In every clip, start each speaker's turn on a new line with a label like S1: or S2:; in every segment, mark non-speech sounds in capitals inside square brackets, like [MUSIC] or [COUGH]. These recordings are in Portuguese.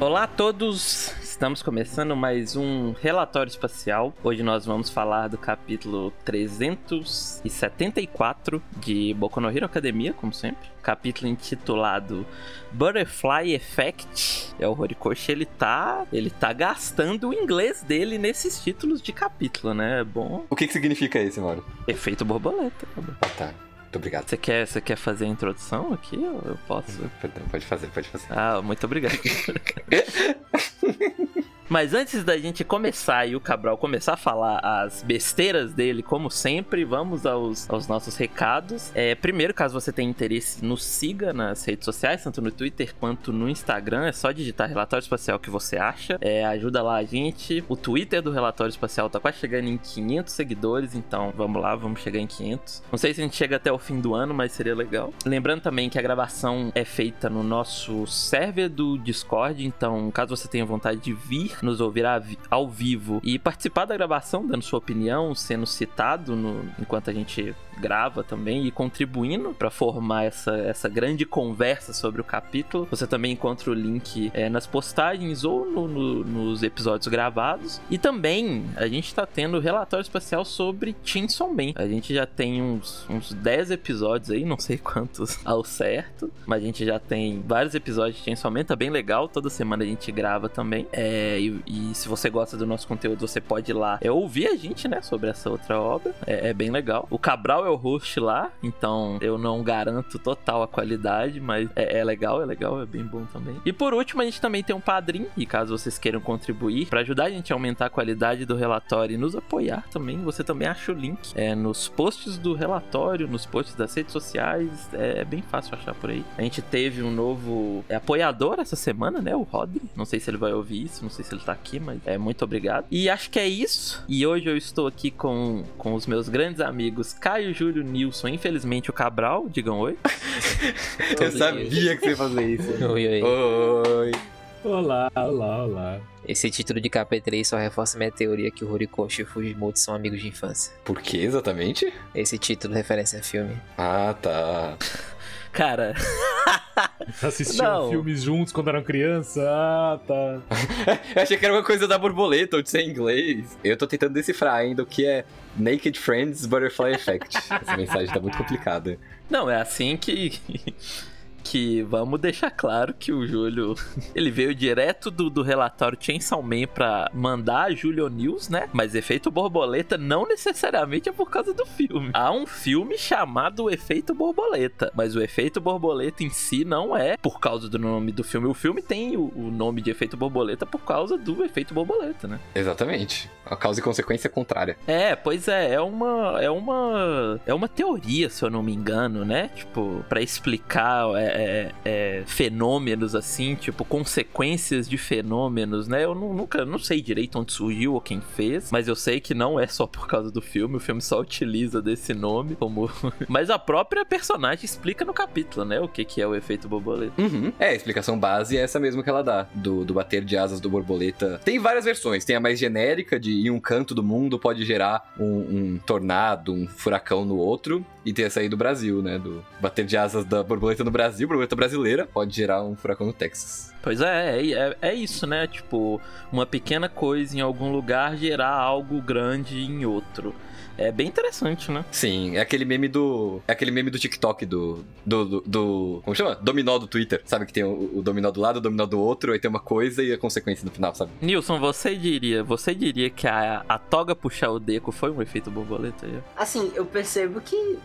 S1: Olá a todos, estamos começando mais um relatório espacial. Hoje nós vamos falar do capítulo 374 de Boku no Hero Academia, como sempre. Capítulo intitulado Butterfly Effect. É o Horikoshi, ele tá, ele tá gastando o inglês dele nesses títulos de capítulo, né? É bom.
S2: O que, que significa esse, Mauro?
S1: Efeito borboleta.
S2: Ah, tá. Muito obrigado.
S1: Você quer, você quer fazer a introdução aqui? Eu, posso.
S2: Perdão, pode fazer, pode fazer.
S1: Ah, muito obrigado. [LAUGHS] Mas antes da gente começar e o Cabral começar a falar as besteiras dele, como sempre, vamos aos, aos nossos recados. É, primeiro, caso você tenha interesse, nos siga nas redes sociais, tanto no Twitter quanto no Instagram. É só digitar Relatório Espacial que você acha. É, ajuda lá a gente. O Twitter do Relatório Espacial tá quase chegando em 500 seguidores, então vamos lá, vamos chegar em 500. Não sei se a gente chega até o fim do ano, mas seria legal. Lembrando também que a gravação é feita no nosso server do Discord, então caso você tenha vontade de vir nos ouvir ao vivo e participar da gravação, dando sua opinião, sendo citado no, enquanto a gente grava também e contribuindo para formar essa, essa grande conversa sobre o capítulo. Você também encontra o link é, nas postagens ou no, no, nos episódios gravados. E também a gente está tendo relatório especial sobre Chainsaw Man. A gente já tem uns, uns 10 episódios aí, não sei [LAUGHS] quantos ao certo, mas a gente já tem vários episódios de Chainsaw Man, tá bem legal. Toda semana a gente grava também. É, e, e, se você gosta do nosso conteúdo, você pode ir lá é, ouvir a gente, né, sobre essa outra obra. É, é bem legal. O Cabral é o host lá, então eu não garanto total a qualidade, mas é, é, legal, é legal, é bem bom também. E por último, a gente também tem um padrinho, e caso vocês queiram contribuir para ajudar a gente a aumentar a qualidade do relatório e nos apoiar também, você também acha o link é, nos posts do relatório, nos posts das redes sociais, é, é bem fácil achar por aí. A gente teve um novo é, apoiador essa semana, né, o Rodri. Não sei se ele vai ouvir isso, não sei se ele tá aqui, mas é muito obrigado. E acho que é isso. E hoje eu estou aqui com, com os meus grandes amigos Caio Júlio Nilson, infelizmente o Cabral, digam oi. [LAUGHS]
S2: eu sabia que você ia fazer isso. [LAUGHS]
S1: Oi, oi.
S2: Oi.
S3: Olá, olá, olá.
S4: Esse título de KP3 só reforça minha teoria que o Horikoshi e o Fujimoto são amigos de infância.
S2: Por que exatamente?
S4: Esse título referência a filme.
S2: Ah, tá.
S1: Cara. [LAUGHS]
S3: Assistiam filmes juntos quando eram criança? Ah, tá. [LAUGHS]
S2: eu achei que era uma coisa da borboleta ou de ser em inglês. Eu tô tentando decifrar ainda o que é Naked Friends Butterfly Effect. Essa mensagem tá muito complicada.
S1: Não, é assim que que vamos deixar claro que o Júlio [LAUGHS] ele veio direto do, do relatório Chainsaw Man pra mandar a Júlio News, né? Mas efeito borboleta não necessariamente é por causa do filme. Há um filme chamado Efeito Borboleta, mas o efeito borboleta em si não é por causa do nome do filme. O filme tem o, o nome de efeito borboleta por causa do efeito borboleta, né?
S2: Exatamente. A causa e consequência contrária.
S1: É, pois é, é uma é uma é uma teoria, se eu não me engano, né? Tipo, para explicar é, é, é, fenômenos assim, tipo consequências de fenômenos, né? Eu não, nunca não sei direito onde surgiu ou quem fez, mas eu sei que não é só por causa do filme. O filme só utiliza desse nome como, [LAUGHS] mas a própria personagem explica no capítulo, né? O que que é o efeito borboleta.
S2: Uhum. É, a explicação base é essa mesmo que ela dá do, do bater de asas do borboleta. Tem várias versões. Tem a mais genérica de em um canto do mundo pode gerar um, um tornado, um furacão no outro e ter saído do Brasil, né? Do bater de asas da borboleta no Brasil, borboleta brasileira, pode gerar um furacão no Texas.
S1: Pois é, é, é, é, isso, né? Tipo, uma pequena coisa em algum lugar gerar algo grande em outro. É bem interessante, né?
S2: Sim, é aquele meme do. É aquele meme do TikTok do. Do. do, do como chama? Dominó do Twitter. Sabe que tem o, o, dominó do lado, o dominó do outro, aí tem uma coisa e a consequência no final, sabe?
S1: Nilson, você diria, você diria que a, a toga puxar o deco foi um efeito borboleta aí?
S5: Assim, eu percebo que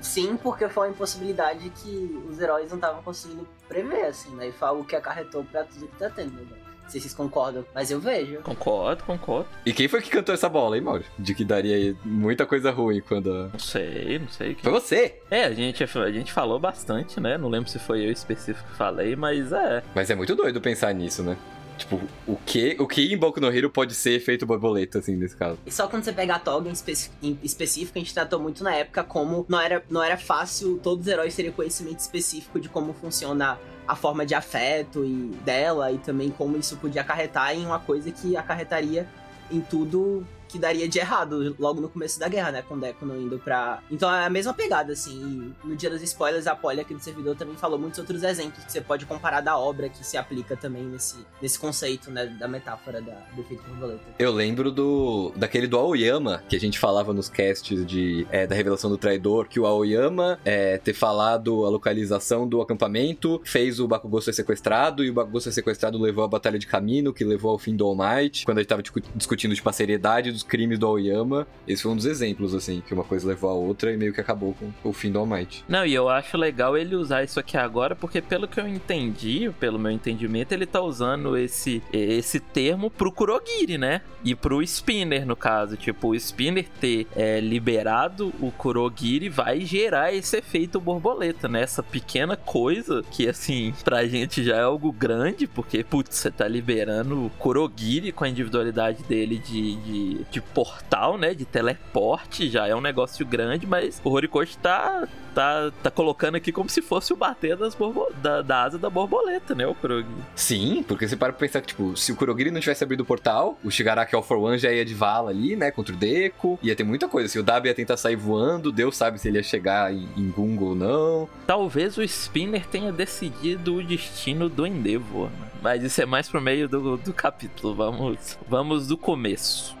S5: sim, porque foi uma impossibilidade que os heróis não estavam conseguindo prever, assim, né? E foi algo que acarretou pra tudo que tá tendo, né? sei se vocês concordam, mas eu vejo.
S1: Concordo, concordo.
S2: E quem foi que cantou essa bola, hein, Mauro? De que daria muita coisa ruim quando.
S1: Não sei, não sei.
S2: Foi você!
S1: É, a gente, a gente falou bastante, né? Não lembro se foi eu específico que falei, mas é.
S2: Mas é muito doido pensar nisso, né? Tipo, o que, o que em Boku no Hero pode ser efeito borboleta, assim, nesse caso?
S5: E só quando você pega a Toga em, especi em específico, a gente tratou muito na época como não era, não era fácil, todos os heróis teriam conhecimento específico de como funciona a forma de afeto e dela e também como isso podia acarretar em uma coisa que acarretaria em tudo que daria de errado logo no começo da guerra, né? Com o Deco não indo pra. Então é a mesma pegada, assim. E no dia dos spoilers, a Polly aqui do servidor também falou muitos outros exemplos que você pode comparar da obra que se aplica também nesse, nesse conceito, né? Da metáfora da, do efeito borboleta.
S2: Eu lembro do daquele do Aoyama, que a gente falava nos casts de, é, da revelação do traidor, que o Aoyama é, ter falado a localização do acampamento fez o Bakugou ser sequestrado, e o Bakugou ser sequestrado levou a Batalha de Caminho, que levou ao fim do All Might, quando a gente tava discutindo, tipo, a seriedade dos crimes do Aoyama. Esse foi um dos exemplos, assim, que uma coisa levou a outra e meio que acabou com o fim do All Might.
S1: Não, e eu acho legal ele usar isso aqui agora, porque pelo que eu entendi, pelo meu entendimento, ele tá usando esse, esse termo pro Kurogiri, né? E pro Spinner, no caso. Tipo, o Spinner ter é, liberado o Kurogiri vai gerar esse efeito borboleta, né? Essa pequena coisa que, assim, [LAUGHS] pra gente já é algo grande, porque, putz, você tá liberando o Kurogiri com a individualidade dele de, de, de portal, né? De teleporte, já é um negócio grande, mas o Horikoshi tá, tá, tá colocando aqui como se fosse o bater das da, da asa da borboleta, né, o Kurogiri.
S2: Sim, porque você para pra pensar que, tipo, se o Kurogiri não tivesse abrido o portal, o Shigaraki All for One já ia de vala ali, né, contra o Deku, ia ter muita coisa. Se o Dabi ia tentar sair voando, Deus sabe se ele ia chegar em, em Gungo ou não.
S1: Talvez o Spinner tenha decidido o destino do Endeavor, né? mas isso é mais pro meio do, do capítulo. Vamos, vamos do começo.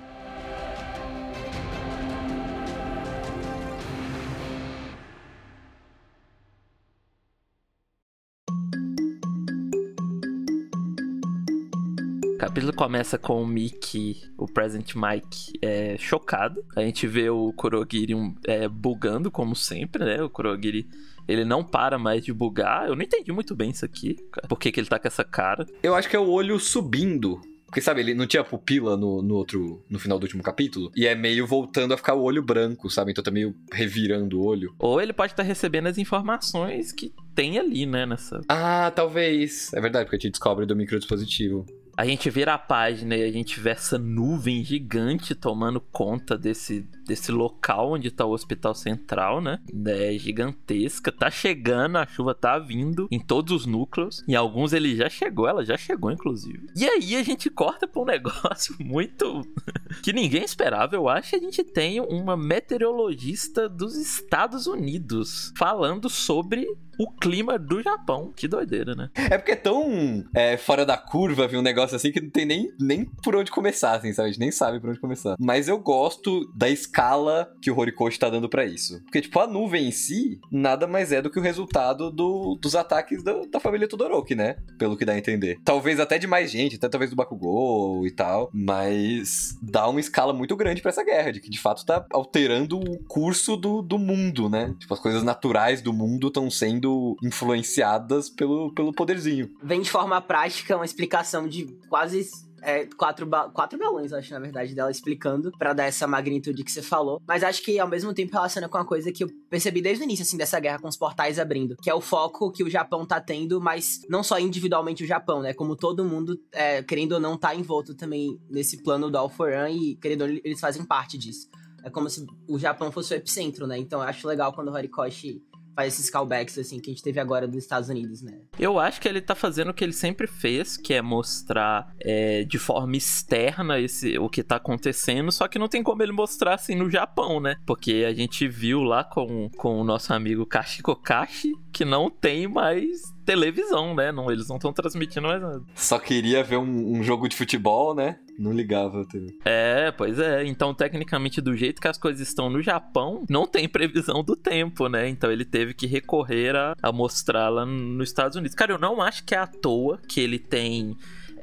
S1: Capítulo começa com o Mickey, o Present Mike, é, chocado. A gente vê o Kurogiri é, bugando, como sempre, né? O Kurogiri ele não para mais de bugar. Eu não entendi muito bem isso aqui. Por que, que ele tá com essa cara?
S2: Eu acho que é o olho subindo. Porque, sabe, ele não tinha pupila no, no outro. no final do último capítulo. E é meio voltando a ficar o olho branco, sabe? Então tá meio revirando o olho.
S1: Ou ele pode estar tá recebendo as informações que tem ali, né? Nessa.
S2: Ah, talvez. É verdade, porque a gente descobre do microdispositivo
S1: a gente vira a página e a gente vê essa nuvem gigante tomando conta desse, desse local onde tá o hospital central, né? É gigantesca. Tá chegando, a chuva tá vindo em todos os núcleos. Em alguns ele já chegou, ela já chegou, inclusive. E aí a gente corta pra um [LAUGHS] negócio muito. [LAUGHS] que ninguém esperava, eu acho. A gente tem uma meteorologista dos Estados Unidos falando sobre o clima do Japão. Que doideira, né?
S2: É porque é tão é, fora da curva ver um negócio assim que não tem nem, nem por onde começar, assim, sabe? A gente nem sabe por onde começar. Mas eu gosto da escala que o Horikoshi tá dando para isso. Porque, tipo, a nuvem em si nada mais é do que o resultado do, dos ataques da, da família Todoroki, né? Pelo que dá a entender. Talvez até de mais gente, até talvez do Bakugou e tal. Mas dá uma escala muito grande para essa guerra, de que de fato tá alterando o curso do, do mundo, né? Tipo, as coisas naturais do mundo estão sendo influenciadas pelo, pelo poderzinho.
S5: Vem de forma prática uma explicação de quase é, quatro, ba quatro balões, acho, na verdade, dela explicando para dar essa magnitude que você falou. Mas acho que ao mesmo tempo relaciona com uma coisa que eu percebi desde o início, assim, dessa guerra com os portais abrindo, que é o foco que o Japão tá tendo, mas não só individualmente o Japão, né? Como todo mundo, é, querendo ou não, tá envolto também nesse plano do All for One e, querendo ou não, eles fazem parte disso. É como se o Japão fosse o epicentro, né? Então eu acho legal quando o Horikoshi faz esses callbacks, assim, que a gente teve agora dos Estados Unidos, né?
S1: Eu acho que ele tá fazendo o que ele sempre fez, que é mostrar é, de forma externa esse, o que tá acontecendo, só que não tem como ele mostrar assim no Japão, né? Porque a gente viu lá com, com o nosso amigo Kashi que não tem mais televisão, né? Não, eles não estão transmitindo mais nada.
S2: Só queria ver um, um, jogo de futebol, né? Não ligava a TV.
S1: É, pois é. Então, tecnicamente, do jeito que as coisas estão no Japão, não tem previsão do tempo, né? Então ele teve que recorrer a, a mostrá-la nos Estados Unidos. Cara, eu não acho que é à toa que ele tem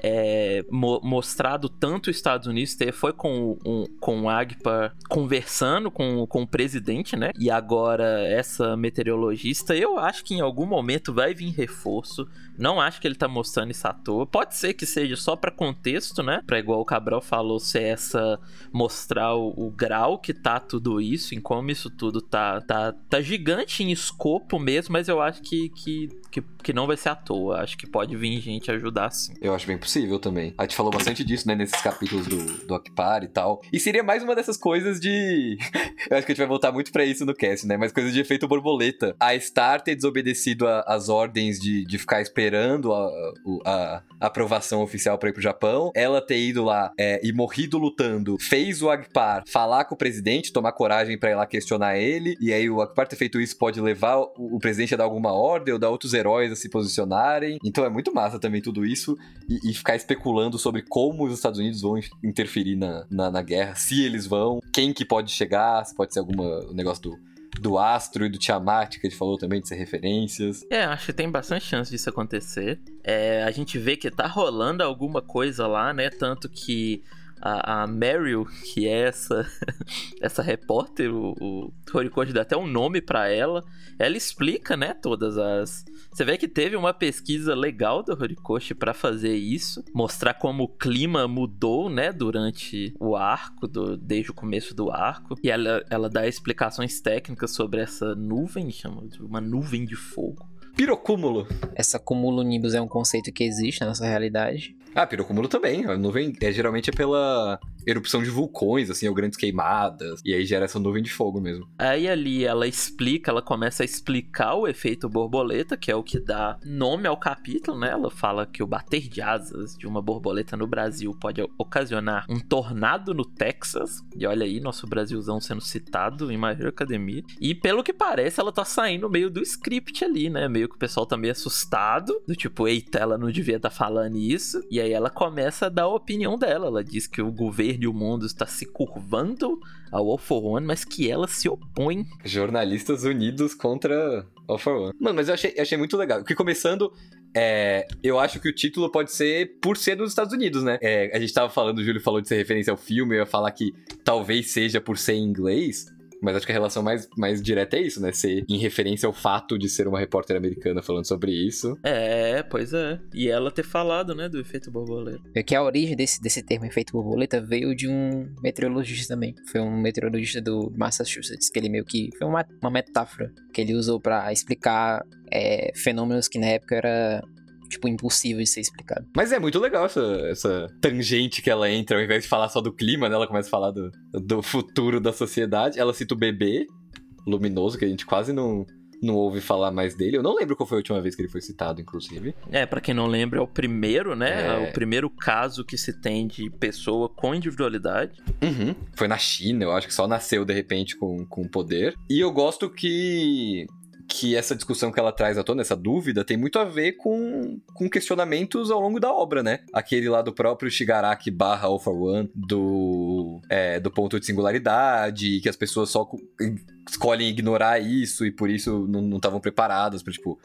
S1: é, mo mostrado tanto os Estados Unidos, foi com, um, com o Agpa conversando com, com o presidente, né? E agora essa meteorologista, eu acho que em algum momento vai vir reforço. Não acho que ele tá mostrando isso à toa. Pode ser que seja só para contexto, né? Pra igual o Cabral falou, ser essa mostrar o, o, grau que tá tudo isso, em como isso tudo tá, tá, tá gigante em escopo mesmo, mas eu acho que, que, que, que não vai ser à toa. Acho que pode vir gente ajudar sim.
S2: Eu acho bem possível também. A gente falou bastante disso, né, nesses capítulos do, do Akpar e tal. E seria mais uma dessas coisas de. [LAUGHS] Eu acho que a gente vai voltar muito para isso no cast, né? Mas coisas de efeito borboleta. A Star ter desobedecido as ordens de, de ficar esperando a, a, a aprovação oficial para ir pro Japão. Ela ter ido lá é, e morrido lutando, fez o Akpar falar com o presidente, tomar coragem para ir lá questionar ele. E aí o Akpar ter feito isso pode levar o, o presidente a dar alguma ordem ou dar outros heróis a se posicionarem. Então é muito massa também tudo isso. E, e ficar especulando sobre como os Estados Unidos vão interferir na, na, na, guerra, se eles vão, quem que pode chegar, se pode ser algum negócio do, do Astro e do Tiamat, que a gente falou também, de ser referências.
S1: É, acho que tem bastante chance disso acontecer. É, a gente vê que tá rolando alguma coisa lá, né? Tanto que a, a Meryl, que é essa, [LAUGHS] essa repórter, o, o Horikoshi dá até um nome para ela, ela explica, né, todas as... Você vê que teve uma pesquisa legal do Horikoshi para fazer isso, mostrar como o clima mudou, né, durante o arco, do, desde o começo do arco, e ela, ela dá explicações técnicas sobre essa nuvem, chama de uma nuvem de fogo.
S2: Pirocúmulo.
S4: Essa cumulonimbus é um conceito que existe na nossa realidade.
S2: Ah, pirocúmulo também. A nuvem é geralmente é pela erupção de vulcões, assim, ou grandes queimadas. E aí gera essa nuvem de fogo mesmo.
S1: Aí ali ela explica, ela começa a explicar o efeito borboleta, que é o que dá nome ao capítulo, né? Ela fala que o bater de asas de uma borboleta no Brasil pode ocasionar um tornado no Texas. E olha aí, nosso Brasilzão sendo citado em Hero Academia. E pelo que parece, ela tá saindo meio do script ali, né? Meio que o pessoal tá meio assustado. Do tipo, eita, ela não devia estar tá falando isso. E aí ela começa a dar a opinião dela. Ela diz que o governo e o mundo está se curvando ao All for One, mas que ela se opõe.
S2: Jornalistas unidos contra All for One. Mano, mas eu achei, achei muito legal. Porque começando, é, eu acho que o título pode ser por ser nos Estados Unidos, né? É, a gente tava falando, o Júlio falou de ser referência ao filme, eu ia falar que talvez seja por ser em inglês. Mas acho que a relação mais, mais direta é isso, né? Ser em referência ao fato de ser uma repórter americana falando sobre isso.
S1: É, pois é. E ela ter falado, né, do efeito borboleta.
S4: É que a origem desse, desse termo efeito borboleta veio de um meteorologista também. Foi um meteorologista do Massachusetts, que ele meio que. Foi uma, uma metáfora que ele usou para explicar é, fenômenos que na época era tipo, impossível de ser explicado.
S2: Mas é muito legal essa, essa tangente que ela entra, ao invés de falar só do clima, né? Ela começa a falar do, do futuro da sociedade. Ela cita o bebê luminoso, que a gente quase não, não ouve falar mais dele. Eu não lembro qual foi a última vez que ele foi citado, inclusive.
S1: É, para quem não lembra, é o primeiro, né? É... O primeiro caso que se tem de pessoa com individualidade.
S2: Uhum. Foi na China, eu acho que só nasceu de repente com, com poder. E eu gosto que que essa discussão que ela traz à tona, essa dúvida, tem muito a ver com, com questionamentos ao longo da obra, né? Aquele lá do próprio Shigaraki barra for One, do, é, do ponto de singularidade, que as pessoas só escolhem ignorar isso e por isso não estavam preparadas para tipo,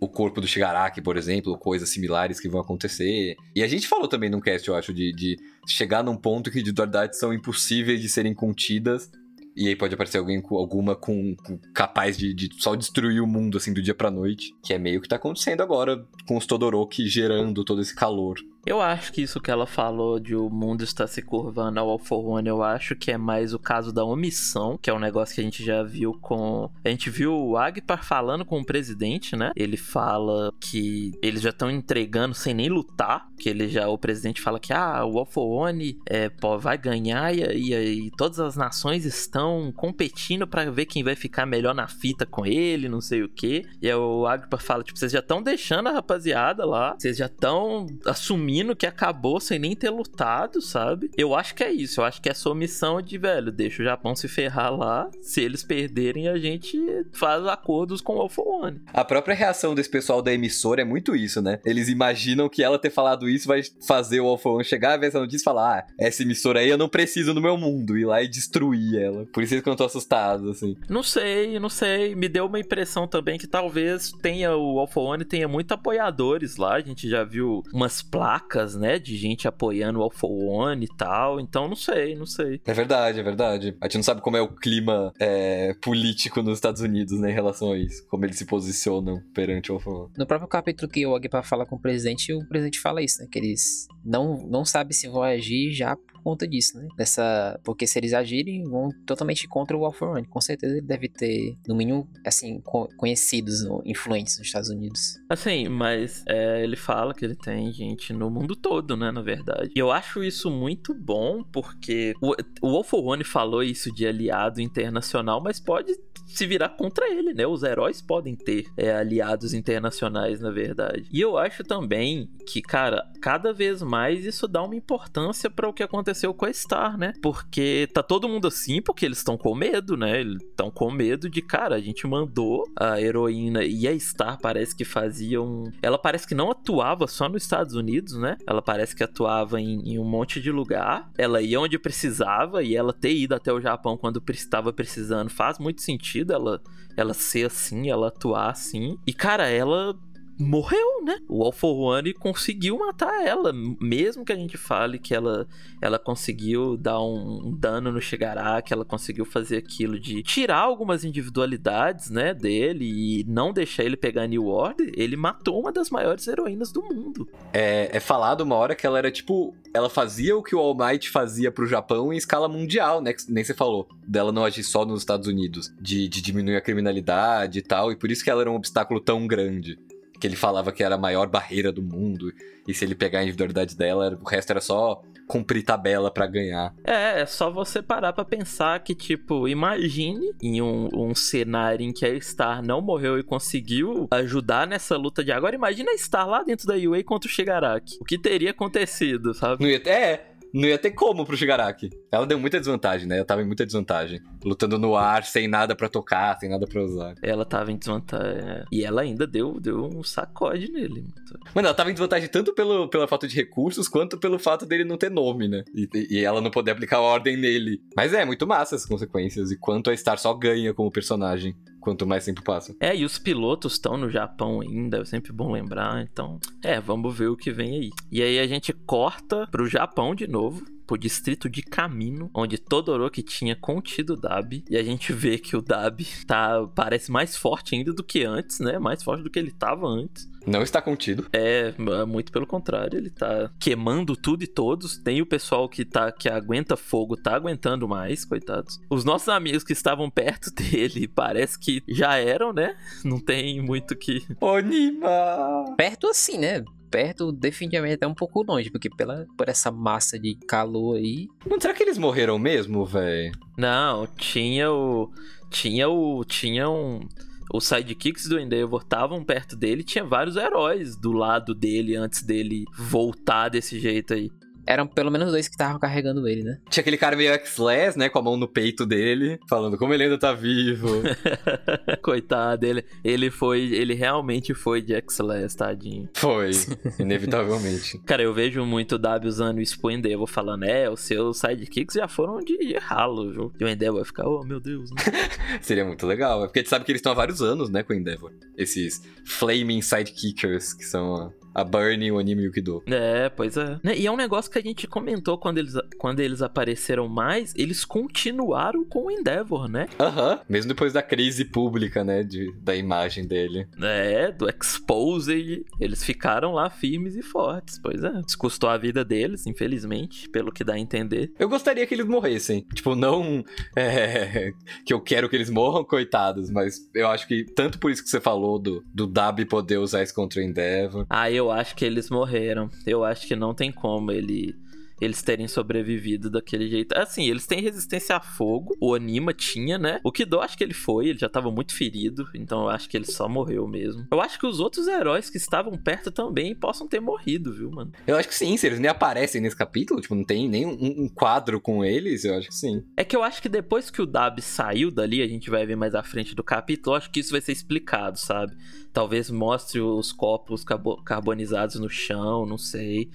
S2: o corpo do Shigaraki, por exemplo, coisas similares que vão acontecer. E a gente falou também num cast, eu acho, de, de chegar num ponto que individualidades são impossíveis de serem contidas e aí pode aparecer alguém com alguma com, com capaz de, de, só destruir o mundo assim do dia pra noite. Que é meio que tá acontecendo agora com os Todoroki gerando todo esse calor.
S1: Eu acho que isso que ela falou de o mundo está se curvando ao One, eu acho que é mais o caso da omissão, que é um negócio que a gente já viu com. A gente viu o Agpar falando com o presidente, né? Ele fala que eles já estão entregando sem nem lutar. Que ele já. O presidente fala que ah, o All for One é, pô, vai ganhar e, e, e todas as nações estão competindo para ver quem vai ficar melhor na fita com ele, não sei o que. E o Agpar fala, tipo, vocês já estão deixando a rapaziada lá, vocês já estão assumindo assumindo que acabou sem nem ter lutado, sabe? Eu acho que é isso. Eu acho que é sua missão de, velho, deixa o Japão se ferrar lá. Se eles perderem, a gente faz acordos com o Alpha One.
S2: A própria reação desse pessoal da emissora é muito isso, né? Eles imaginam que ela ter falado isso vai fazer o Alpha One chegar, ver essa notícia e falar: ah, essa emissora aí eu não preciso no meu mundo. Ir lá e destruir ela. Por isso eles ficam assustados, assim.
S1: Não sei, não sei. Me deu uma impressão também que talvez tenha o Alpha One tenha muito apoiadores lá. A gente já viu umas placas placas, né, de gente apoiando o Alpha One e tal. Então não sei, não sei.
S2: É verdade, é verdade. A gente não sabe como é o clima é, político nos Estados Unidos, né, em relação a isso. Como eles se posicionam perante o Alpha One.
S4: No próprio capítulo que o Agpa fala com o presidente, o presidente fala isso, né, que eles não, não sabem se vão agir já conta disso, né? Dessa, porque se eles agirem, vão totalmente contra o All for. Com certeza ele deve ter, no mínimo, assim, conhecidos, influentes nos Estados Unidos.
S1: Assim, mas é, ele fala que ele tem gente no mundo todo, né, na verdade. E eu acho isso muito bom, porque o, o All for falou isso de aliado internacional, mas pode se virar contra ele, né? Os heróis podem ter é, aliados internacionais, na verdade. E eu acho também que, cara, cada vez mais isso dá uma importância para o que aconteceu com a Star, né? Porque tá todo mundo assim porque eles estão com medo, né? Eles estão com medo de, cara, a gente mandou a heroína e a Star parece que faziam. Ela parece que não atuava só nos Estados Unidos, né? Ela parece que atuava em, em um monte de lugar. Ela ia onde precisava e ela ter ido até o Japão quando estava precisando faz muito sentido ela, ela ser assim, ela atuar assim. E, cara, ela morreu, né? O All for One conseguiu matar ela, mesmo que a gente fale que ela, ela conseguiu dar um, um dano no Shigaraki, ela conseguiu fazer aquilo de tirar algumas individualidades, né, dele e não deixar ele pegar New Order, ele matou uma das maiores heroínas do mundo.
S2: É, é falado uma hora que ela era tipo, ela fazia o que o All Might fazia pro Japão em escala mundial, né, que nem você falou, dela não agir só nos Estados Unidos, de, de diminuir a criminalidade e tal, e por isso que ela era um obstáculo tão grande que ele falava que era a maior barreira do mundo. E se ele pegar a individualidade dela, o resto era só cumprir tabela para ganhar.
S1: É, é só você parar para pensar que, tipo, imagine em um, um, cenário em que a Star não morreu e conseguiu ajudar nessa luta de agora. Imagina a Star lá dentro da UA contra o Shigaraki. O que teria acontecido, sabe?
S2: É, não ia ter como pro Shigaraki. Ela deu muita desvantagem, né? Ela tava em muita desvantagem. Lutando no ar, sem nada para tocar, sem nada para usar.
S1: Ela tava em desvantagem. É. E ela ainda deu, deu um sacode nele.
S2: Mano, ela tava em desvantagem tanto pelo, pela falta de recursos, quanto pelo fato dele não ter nome, né? E, e ela não poder aplicar ordem nele. Mas é, muito massa as consequências. E quanto a Star só ganha como personagem quanto mais tempo passa.
S1: É, e os pilotos estão no Japão ainda, é sempre bom lembrar. Então, é, vamos ver o que vem aí. E aí a gente corta pro Japão de novo pro distrito de Camino, onde Todoroki tinha contido o Dabi, e a gente vê que o Dabi tá, parece mais forte ainda do que antes, né? Mais forte do que ele tava antes.
S2: Não está contido.
S1: É, muito pelo contrário, ele tá queimando tudo e todos. Tem o pessoal que tá que aguenta fogo, tá aguentando mais, coitados. Os nossos amigos que estavam perto [LAUGHS] dele, parece que já eram, né? Não tem muito que
S2: Onima.
S4: Perto assim, né? perto, definitivamente até um pouco longe, porque pela, por essa massa de calor aí.
S2: Não será que eles morreram mesmo, velho?
S1: Não, tinha o. Tinha o. Tinha um. Os sidekicks do Endeavor estavam perto dele, tinha vários heróis do lado dele antes dele voltar desse jeito aí.
S4: Eram pelo menos dois que estavam carregando ele, né?
S2: Tinha aquele cara meio X-Less, né? Com a mão no peito dele, falando como ele ainda tá vivo. [LAUGHS]
S1: Coitado, ele, ele foi. Ele realmente foi de X-Less, tadinho.
S2: Foi, [LAUGHS] inevitavelmente.
S1: cara, eu vejo muito o W usando isso pro Endeavor, falando, é, os seus sidekicks já foram de ralo, viu? E o Endeavor vai ficar, oh meu Deus. Né? [LAUGHS]
S2: Seria muito legal, porque a gente sabe que eles estão há vários anos, né, com o Endeavor. Esses Flaming Sidekickers, que são a Burn e o anime Yukido.
S1: É, pois é. Né, e é um negócio que a gente comentou quando eles, quando eles apareceram mais, eles continuaram com o Endeavor, né?
S2: Aham, mesmo depois da crise pública, né, de, da imagem dele.
S1: É, do Exposed, eles ficaram lá firmes e fortes, pois é. Isso custou a vida deles, infelizmente, pelo que dá a entender.
S2: Eu gostaria que eles morressem. Tipo, não é, [LAUGHS] que eu quero que eles morram, coitados, mas eu acho que tanto por isso que você falou do, do Dab poder usar isso contra o Endeavor.
S1: Ah, eu acho que eles morreram. Eu acho que não tem como ele eles terem sobrevivido daquele jeito. Assim, eles têm resistência a fogo. O Anima tinha, né? O Kido acho que ele foi, ele já tava muito ferido, então eu acho que ele só morreu mesmo. Eu acho que os outros heróis que estavam perto também possam ter morrido, viu, mano?
S2: Eu acho que sim, se eles nem aparecem nesse capítulo, tipo, não tem nem um, um quadro com eles, eu acho que sim.
S1: É que eu acho que depois que o Dab saiu dali, a gente vai ver mais à frente do capítulo, eu acho que isso vai ser explicado, sabe? Talvez mostre os copos carbonizados no chão, não sei.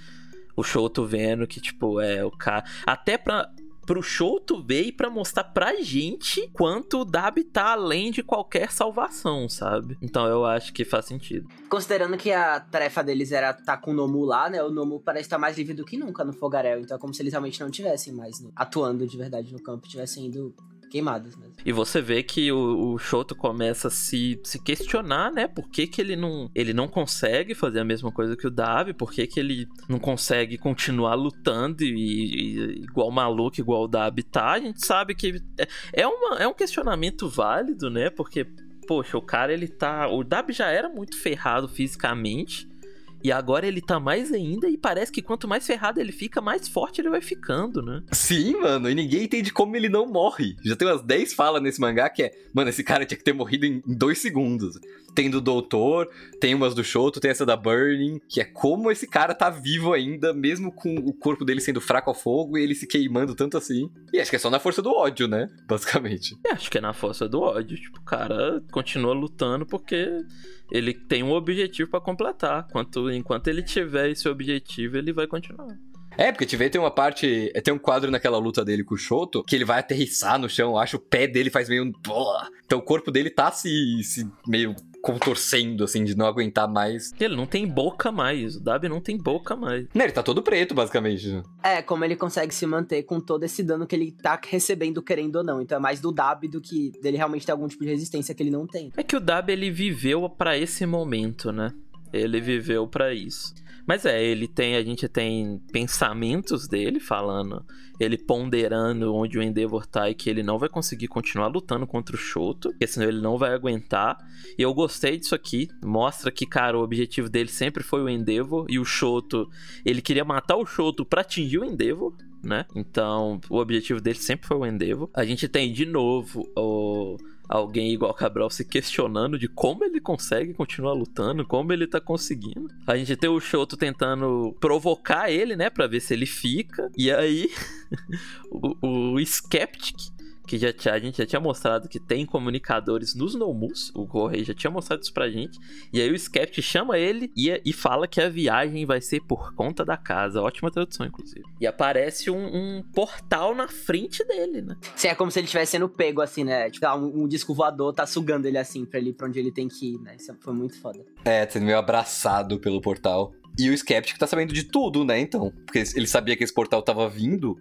S1: O show tu vendo que, tipo, é o cara. Até pra pro show tu ver e pra mostrar pra gente quanto o Dab tá além de qualquer salvação, sabe? Então eu acho que faz sentido.
S5: Considerando que a tarefa deles era estar tá com o Nomu lá, né? O Nomu parece estar mais livre do que nunca no Fogarel. Então é como se eles realmente não tivessem mais atuando de verdade no campo, tivessem ido queimadas mesmo.
S1: E você vê que o, o Shoto começa a se, se questionar, né? Por que, que ele, não, ele não consegue fazer a mesma coisa que o Davi? Por que, que ele não consegue continuar lutando e, e igual maluco, igual o Davi tá? A gente sabe que é, é, uma, é um questionamento válido, né? Porque, poxa, o cara ele tá. O Dabi já era muito ferrado fisicamente. E agora ele tá mais ainda e parece que quanto mais ferrado ele fica, mais forte ele vai ficando, né?
S2: Sim, mano, e ninguém entende como ele não morre. Já tem umas 10 falas nesse mangá que é, mano, esse cara tinha que ter morrido em 2 segundos. Tem do Doutor, tem umas do Shoto, tem essa da Burning, que é como esse cara tá vivo ainda, mesmo com o corpo dele sendo fraco ao fogo e ele se queimando tanto assim. E acho que é só na força do ódio, né? Basicamente.
S1: É, acho que é na força do ódio. Tipo, o cara continua lutando porque ele tem um objetivo para completar. Quanto, enquanto ele tiver esse objetivo, ele vai continuar.
S2: É, porque te vê, tem uma parte. Tem um quadro naquela luta dele com o Shoto que ele vai aterrissar no chão. Eu acho o pé dele faz meio. Então o corpo dele tá se, se meio contorcendo, assim, de não aguentar mais.
S1: Ele não tem boca mais. O Dabi não tem boca mais.
S2: Não, ele tá todo preto, basicamente.
S5: É, como ele consegue se manter com todo esse dano que ele tá recebendo, querendo ou não. Então é mais do Dabi do que dele realmente ter algum tipo de resistência que ele não tem.
S1: É que o Dabi, ele viveu para esse momento, né? Ele viveu para isso. Mas é, ele tem, a gente tem pensamentos dele falando, ele ponderando onde o Endeavor tá e que ele não vai conseguir continuar lutando contra o Shoto, porque senão ele não vai aguentar. E eu gostei disso aqui, mostra que, cara, o objetivo dele sempre foi o Endeavor e o Shoto, ele queria matar o Shoto para atingir o Endeavor, né? Então, o objetivo dele sempre foi o Endeavor. A gente tem de novo o alguém igual Cabral se questionando de como ele consegue continuar lutando, como ele tá conseguindo. A gente tem o Shoto tentando provocar ele, né, para ver se ele fica. E aí [LAUGHS] o, o Skeptic que já a gente já tinha mostrado que tem comunicadores nos Nomus, o Correio já tinha mostrado isso pra gente. E aí o Skeptic chama ele e, e fala que a viagem vai ser por conta da casa. Ótima tradução, inclusive. E aparece um, um portal na frente dele, né?
S5: Sim, é como se ele estivesse sendo pego, assim, né? Tipo, um, um disco voador tá sugando ele assim pra ele pra onde ele tem que ir, né? Isso foi muito foda.
S2: É, sendo meio abraçado pelo portal. E o Skeptic tá sabendo de tudo, né, então? Porque ele sabia que esse portal tava vindo,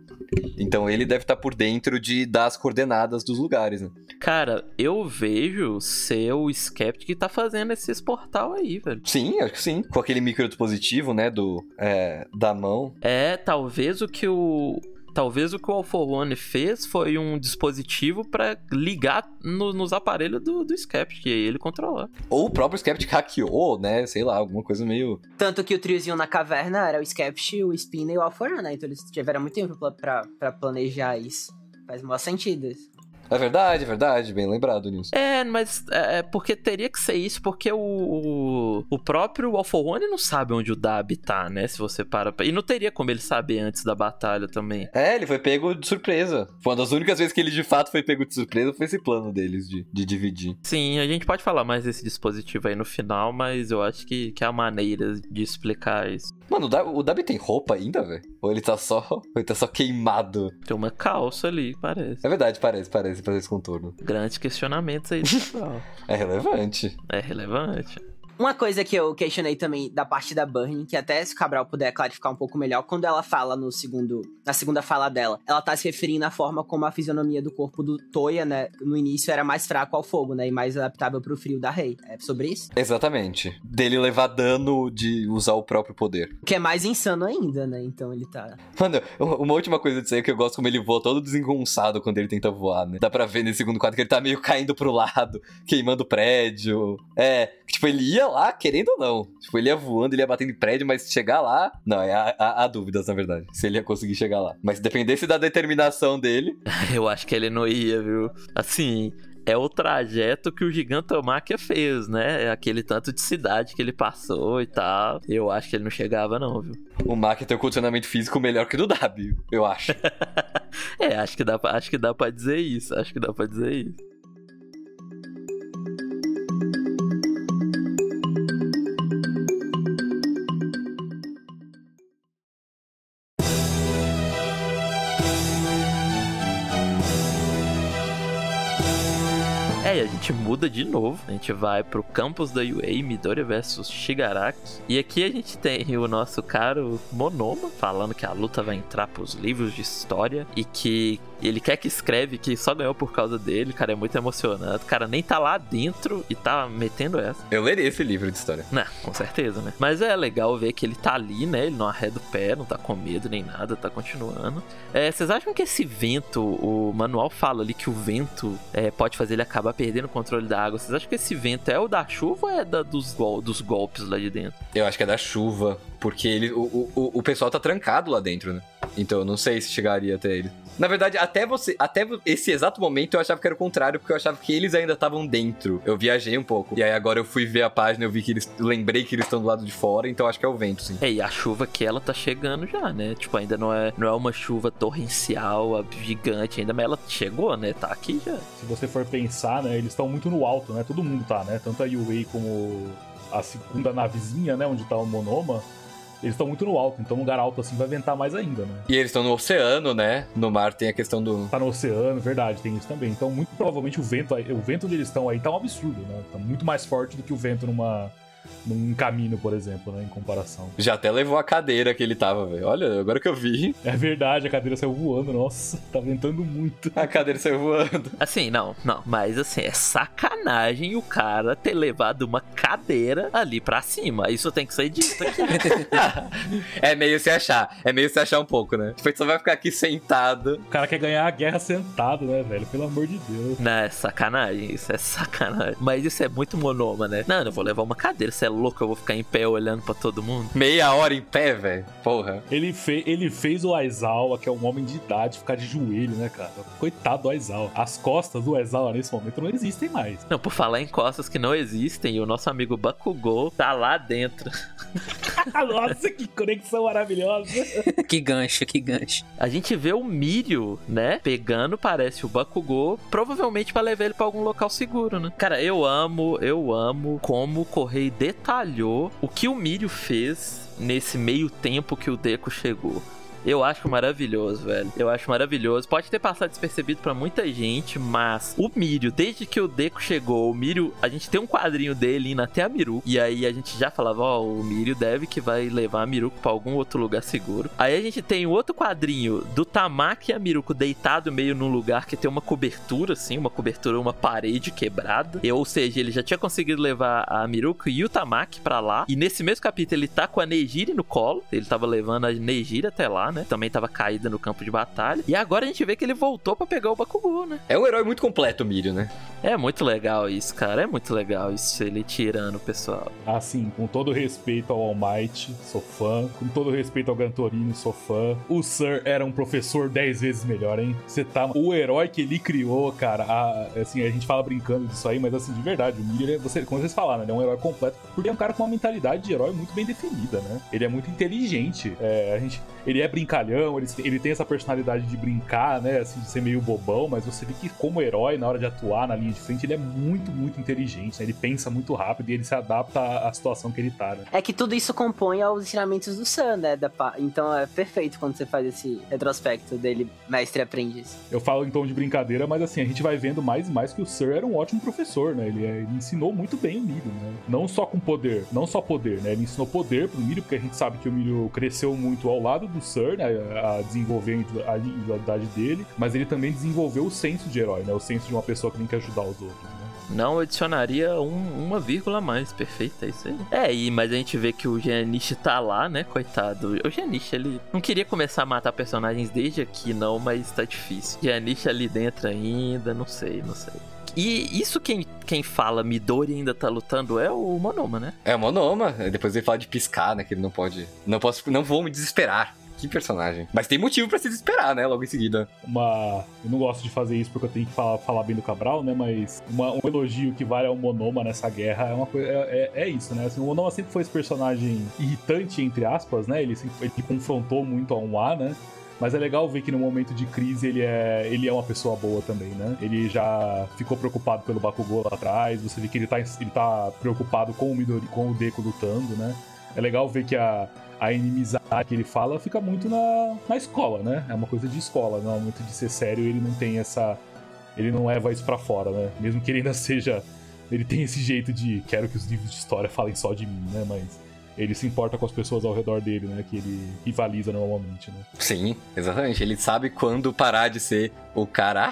S2: então ele deve estar tá por dentro de dar as coordenadas dos lugares, né?
S1: Cara, eu vejo ser o Skeptic que tá fazendo esses portal aí, velho.
S2: Sim, acho que sim. Com aquele micro dispositivo, né, do, é, da mão.
S1: É, talvez o que o, talvez o que o All for One fez foi um dispositivo para ligar no, nos aparelhos do, do Skeptic e ele controlar.
S2: Ou o próprio Skeptic hackeou, né? Sei lá, alguma coisa meio.
S5: Tanto que o triozinho na caverna era o Skeptic, o Spin e o All for One, né? Então eles tiveram muito tempo pra, pra planejar isso. Faz maior sentido isso.
S2: É verdade, é verdade, bem lembrado nisso.
S1: É, mas é, é porque teria que ser isso, porque o, o, o próprio Alpha One não sabe onde o Dab tá, né? Se você para. E não teria como ele saber antes da batalha também.
S2: É, ele foi pego de surpresa. Foi uma das únicas vezes que ele de fato foi pego de surpresa, foi esse plano deles de, de dividir.
S1: Sim, a gente pode falar mais desse dispositivo aí no final, mas eu acho que, que é a maneira de explicar isso.
S2: Mano, o Dab tem roupa ainda, velho? Ou ele tá só. Ou [LAUGHS] ele tá só queimado?
S1: Tem uma calça ali, parece.
S2: É verdade, parece, parece, parece esse contorno.
S1: Grandes questionamentos aí do [LAUGHS]
S2: É relevante.
S1: É relevante.
S5: Uma coisa que eu questionei também da parte da Burnie, que até se o Cabral puder clarificar um pouco melhor, quando ela fala no segundo, na segunda fala dela, ela tá se referindo à forma como a fisionomia do corpo do Toya, né, no início era mais fraco ao fogo, né, e mais adaptável pro frio da Rei. É sobre isso?
S2: Exatamente. Dele levar dano de usar o próprio poder.
S5: Que é mais insano ainda, né, então ele tá...
S2: Mano, uma última coisa de ser que eu gosto como ele voa todo desengonçado quando ele tenta voar, né. Dá pra ver nesse segundo quadro que ele tá meio caindo pro lado, queimando prédio. É, tipo, ele ia lá, querendo ou não. Tipo, ele ia voando, ele ia batendo em prédio, mas chegar lá. Não, é, há, há dúvidas, na verdade. Se ele ia conseguir chegar lá. Mas dependesse da determinação dele. [LAUGHS]
S1: Eu acho que ele não ia, viu? Assim, é o trajeto que o Gigantomáquia fez, né? É aquele tanto de cidade que ele passou e tal. Eu acho que ele não chegava, não, viu?
S2: O Máquia tem um condicionamento físico melhor que o do W, eu acho. [LAUGHS]
S1: é, acho que, dá pra, acho que dá pra dizer isso. Acho que dá pra dizer isso. Gente muda de novo. A gente vai pro campus da UA, Midori versus Shigaraki. E aqui a gente tem o nosso caro Monoma falando que a luta vai entrar pros livros de história e que ele quer que escreve que só ganhou por causa dele. Cara, é muito emocionante. O cara nem tá lá dentro e tá metendo essa.
S2: Eu leria esse livro de história.
S1: Não, com certeza, né? Mas é legal ver que ele tá ali, né? Ele não arreda o pé, não tá com medo nem nada, tá continuando. É, vocês acham que esse vento, o manual fala ali que o vento é, pode fazer ele acabar perdendo o controle da água. Vocês acham que esse vento é o da chuva ou é da, dos, gol dos golpes lá de dentro?
S2: Eu acho que é da chuva, porque ele, o, o, o pessoal tá trancado lá dentro, né? Então eu não sei se chegaria até ele. Na verdade, até você, até esse exato momento eu achava que era o contrário, porque eu achava que eles ainda estavam dentro. Eu viajei um pouco. E aí agora eu fui ver a página, eu vi que eles lembrei que eles estão do lado de fora, então acho que é o vento, sim.
S1: É, e a chuva que ela tá chegando já, né? Tipo, ainda não é, não é uma chuva torrencial, gigante ainda, mas ela chegou, né? Tá aqui já.
S3: Se você for pensar, né, eles estão muito no alto, né? Todo mundo tá, né? Tanto a Yui como a segunda navezinha, né, onde tá o Monoma, eles estão muito no alto, então um lugar alto assim vai ventar mais ainda, né?
S2: E eles estão no oceano, né? No mar tem a questão do.
S3: Tá no oceano, verdade, tem isso também. Então, muito provavelmente o vento, o vento onde eles estão aí tá um absurdo, né? Tá muito mais forte do que o vento numa num caminho, por exemplo, né? Em comparação.
S2: Já até levou a cadeira que ele tava, velho. Olha, agora que eu vi.
S3: É verdade, a cadeira saiu voando. Nossa, tá ventando muito.
S2: A cadeira saiu voando.
S1: Assim, não, não. Mas assim, é sacanagem o cara ter levado uma cadeira ali pra cima. Isso tem que ser dito aqui. [LAUGHS]
S2: é meio se achar. É meio se achar um pouco, né? Tipo, só vai ficar aqui sentado.
S3: O cara quer ganhar a guerra sentado, né, velho? Pelo amor de Deus.
S1: Não, é sacanagem. Isso é sacanagem. Mas isso é muito monoma, né? Não, eu vou levar uma cadeira. Você é louco, eu vou ficar em pé olhando para todo mundo.
S2: Meia hora em pé, velho. Porra.
S3: Ele, fe ele fez o Aizawa, que é um homem de idade, ficar de joelho, né, cara? Coitado do Aizawa. As costas do Aizawa nesse momento não existem mais.
S1: Não, por falar em costas que não existem, o nosso amigo Bakugou tá lá dentro. [LAUGHS]
S3: Nossa, que conexão maravilhosa. [LAUGHS]
S4: que gancho, que gancho.
S1: A gente vê o Mirio, né, pegando, parece, o Bakugou, provavelmente para levar ele para algum local seguro, né? Cara, eu amo, eu amo como o Correio detalhou o que o Mirio fez nesse meio tempo que o Deco chegou. Eu acho maravilhoso, velho. Eu acho maravilhoso. Pode ter passado despercebido para muita gente, mas o Mirio, desde que o Deco chegou, o Mirio, a gente tem um quadrinho dele indo até a Miru. E aí a gente já falava, ó, oh, o Mirio deve que vai levar a Miruko pra algum outro lugar seguro. Aí a gente tem outro quadrinho do Tamaki e a Miruko deitado meio num lugar que tem uma cobertura, assim, uma cobertura, uma parede quebrada. E, ou seja, ele já tinha conseguido levar a Miruko e o Tamaki pra lá. E nesse mesmo capítulo ele tá com a Nejiri no colo. Ele tava levando a Nejiri até lá, né? Também tava caída no campo de batalha. E agora a gente vê que ele voltou para pegar o Bakugou, né?
S2: É um herói muito completo, o Mirio, né?
S1: É muito legal isso, cara. É muito legal isso, ele tirando o pessoal.
S3: Assim, com todo respeito ao All Might, sou fã. Com todo respeito ao Gantorino, sou fã. O Sir era um professor 10 vezes melhor, hein? Você tá. O herói que ele criou, cara. A, assim, a gente fala brincando disso aí, mas assim, de verdade, o Mirio, você, como vocês falaram, ele é um herói completo. Porque é um cara com uma mentalidade de herói muito bem definida, né? Ele é muito inteligente. É, a gente ele é brincalhão, ele, ele tem essa personalidade de brincar, né? Assim, de ser meio bobão, mas você vê que, como herói, na hora de atuar na linha de frente, ele é muito, muito inteligente, né? Ele pensa muito rápido e ele se adapta à situação que ele tá, né?
S5: É que tudo isso compõe aos ensinamentos do Sam, né? Da pa... Então é perfeito quando você faz esse retrospecto dele, mestre aprendiz.
S3: Eu falo em tom de brincadeira, mas assim, a gente vai vendo mais e mais que o Sir era um ótimo professor, né? Ele, é, ele ensinou muito bem o Miro, né? Não só com poder, não só poder, né? Ele ensinou poder pro Miro, porque a gente sabe que o Miro cresceu muito ao lado do Sir, né? A desenvolver a individualidade dele, mas ele também desenvolveu o senso de herói, né? O senso de uma pessoa que tem que ajudar os outros, né?
S1: Não adicionaria um, uma vírgula a mais, perfeito, é isso aí. É, e, mas a gente vê que o Giannish tá lá, né, coitado. O Giannish, ele não queria começar a matar personagens desde aqui, não, mas tá difícil. Giannish ali dentro ainda, não sei, não sei. E isso quem, quem fala Midori ainda tá lutando é o Monoma, né?
S2: É o Monoma. Depois ele fala de piscar, né? Que ele não pode. Não posso. Não vou me desesperar. Que personagem. Mas tem motivo para se desesperar, né? Logo em seguida.
S3: Uma. Eu não gosto de fazer isso porque eu tenho que falar, falar bem do Cabral, né? Mas uma, um elogio que vale ao Monoma nessa guerra é uma coisa. É, é, é isso, né? Assim, o Monoma sempre foi esse personagem irritante, entre aspas, né? Ele, sempre, ele confrontou muito a um A, né? Mas é legal ver que no momento de crise ele é, ele é uma pessoa boa também, né? Ele já ficou preocupado pelo Bakugou lá atrás, você vê que ele tá, ele tá preocupado com o Midori, com o Deku lutando, né? É legal ver que a, a inimizade que ele fala fica muito na, na escola, né? É uma coisa de escola, não é muito de ser sério, ele não tem essa ele não leva isso pra fora, né? Mesmo que ele ainda [LAUGHS] seja. Ele tem esse jeito de quero que os livros de história falem só de mim, né? Mas ele se importa com as pessoas ao redor dele, né? Que ele rivaliza normalmente, né?
S2: Sim, exatamente. Ele sabe quando parar de ser o cara.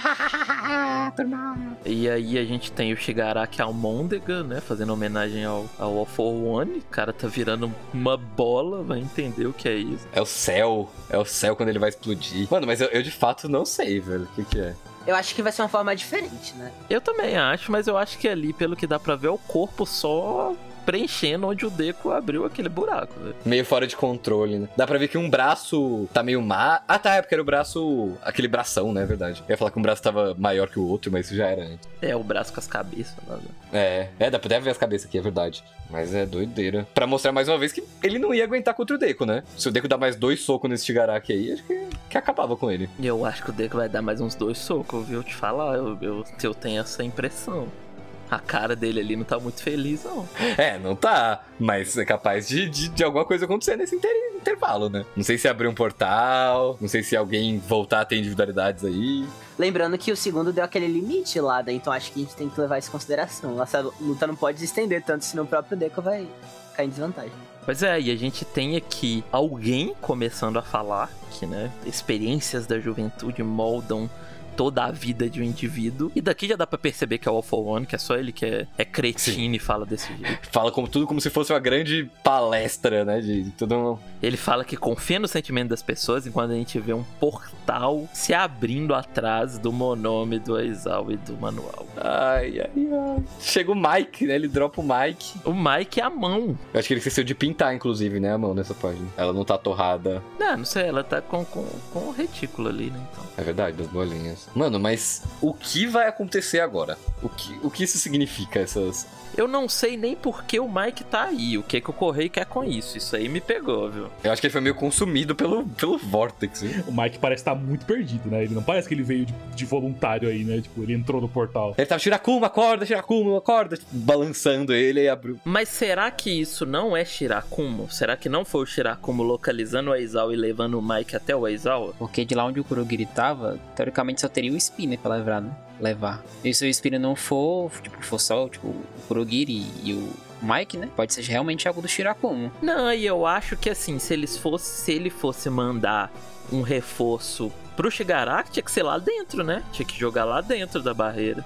S1: E aí a gente tem o Shigaraki Almôndega, né? Fazendo homenagem ao, ao All for One. O cara tá virando uma bola, vai entender o que é isso.
S2: É o céu. É o céu quando ele vai explodir. Mano, mas eu, eu de fato não sei, velho. O que, que é?
S5: Eu acho que vai ser uma forma diferente, né?
S1: Eu também acho, mas eu acho que ali, pelo que dá pra ver, é o corpo só preenchendo onde o Deco abriu aquele buraco, velho.
S2: Meio fora de controle, né? Dá pra ver que um braço tá meio má. Ah, tá, é porque era o braço. aquele bração, né? É verdade. Eu ia falar que um braço tava maior que o outro, mas isso já era antes.
S1: É, o braço com as cabeças. Né?
S2: É, é, dá pra até ver as cabeças aqui, é verdade. Mas é doideira. Pra mostrar mais uma vez que ele não ia aguentar contra o Deco, né? Se o Deco dar mais dois socos nesse Shigaraki aí, acho que, que acabava com ele.
S1: E eu acho que o Deco vai dar mais uns dois socos, viu? Te falar, eu, eu, eu tenho essa impressão. A cara dele ali não tá muito feliz, não.
S2: É, não tá. Mas é capaz de, de, de alguma coisa acontecer nesse inter- intervalo, né? Não sei se abrir um portal, não sei se alguém voltar a ter individualidades aí.
S5: Lembrando que o segundo deu aquele limite lá, né? Então acho que a gente tem que levar isso em consideração. Essa luta não pode se estender tanto, senão o próprio Deco vai cair em desvantagem.
S1: Pois é, e a gente tem aqui alguém começando a falar que, né, experiências da juventude moldam toda a vida de um indivíduo. E daqui já dá pra perceber que é o All for One, que é só ele que é, é cretino e fala desse jeito.
S2: Fala como tudo como se fosse uma grande palestra, né? De, de tudo um...
S1: Ele fala que confia no sentimento das pessoas enquanto a gente vê um portal se abrindo atrás do monome do Aizal e do manual.
S2: Ai, ai, ai. Chega o Mike, né? Ele dropa o Mike.
S1: O Mike é a mão.
S2: Eu acho que ele esqueceu de pintar, inclusive, né? A mão nessa página. Ela não tá torrada.
S1: Não, não sei, ela tá com, com, com o retículo ali, né? Então.
S2: É verdade, das bolinhas. Mano, mas o que vai acontecer agora? O que, o que isso significa, essas.
S1: Eu não sei nem por que o Mike tá aí, o que, que o Correio quer com isso. Isso aí me pegou, viu?
S2: Eu acho que ele foi meio consumido pelo, pelo Vortex, viu?
S3: O Mike parece estar muito perdido, né? Ele não parece que ele veio de, de voluntário aí, né? Tipo, ele entrou no portal.
S2: Ele tava Shirakumo, acorda, Shirakumo, acorda, tipo, balançando ele e abriu.
S1: Mas será que isso não é Shirakumo? Será que não foi o Shirakumo localizando o Aizawa e levando o Mike até o Aizawa?
S4: Porque de lá onde o Kurogiri tava, teoricamente só teria o Spinner pra levar, né? Levar. E se o Spinner não for, tipo, for só, tipo, o Kurogiri e o Mike, né? Pode ser realmente algo do Shirakumo.
S1: Não, e eu acho que assim, se eles fosse, se ele fosse mandar um reforço pro Shigaraki, tinha que ser lá dentro, né? Tinha que jogar lá dentro da barreira.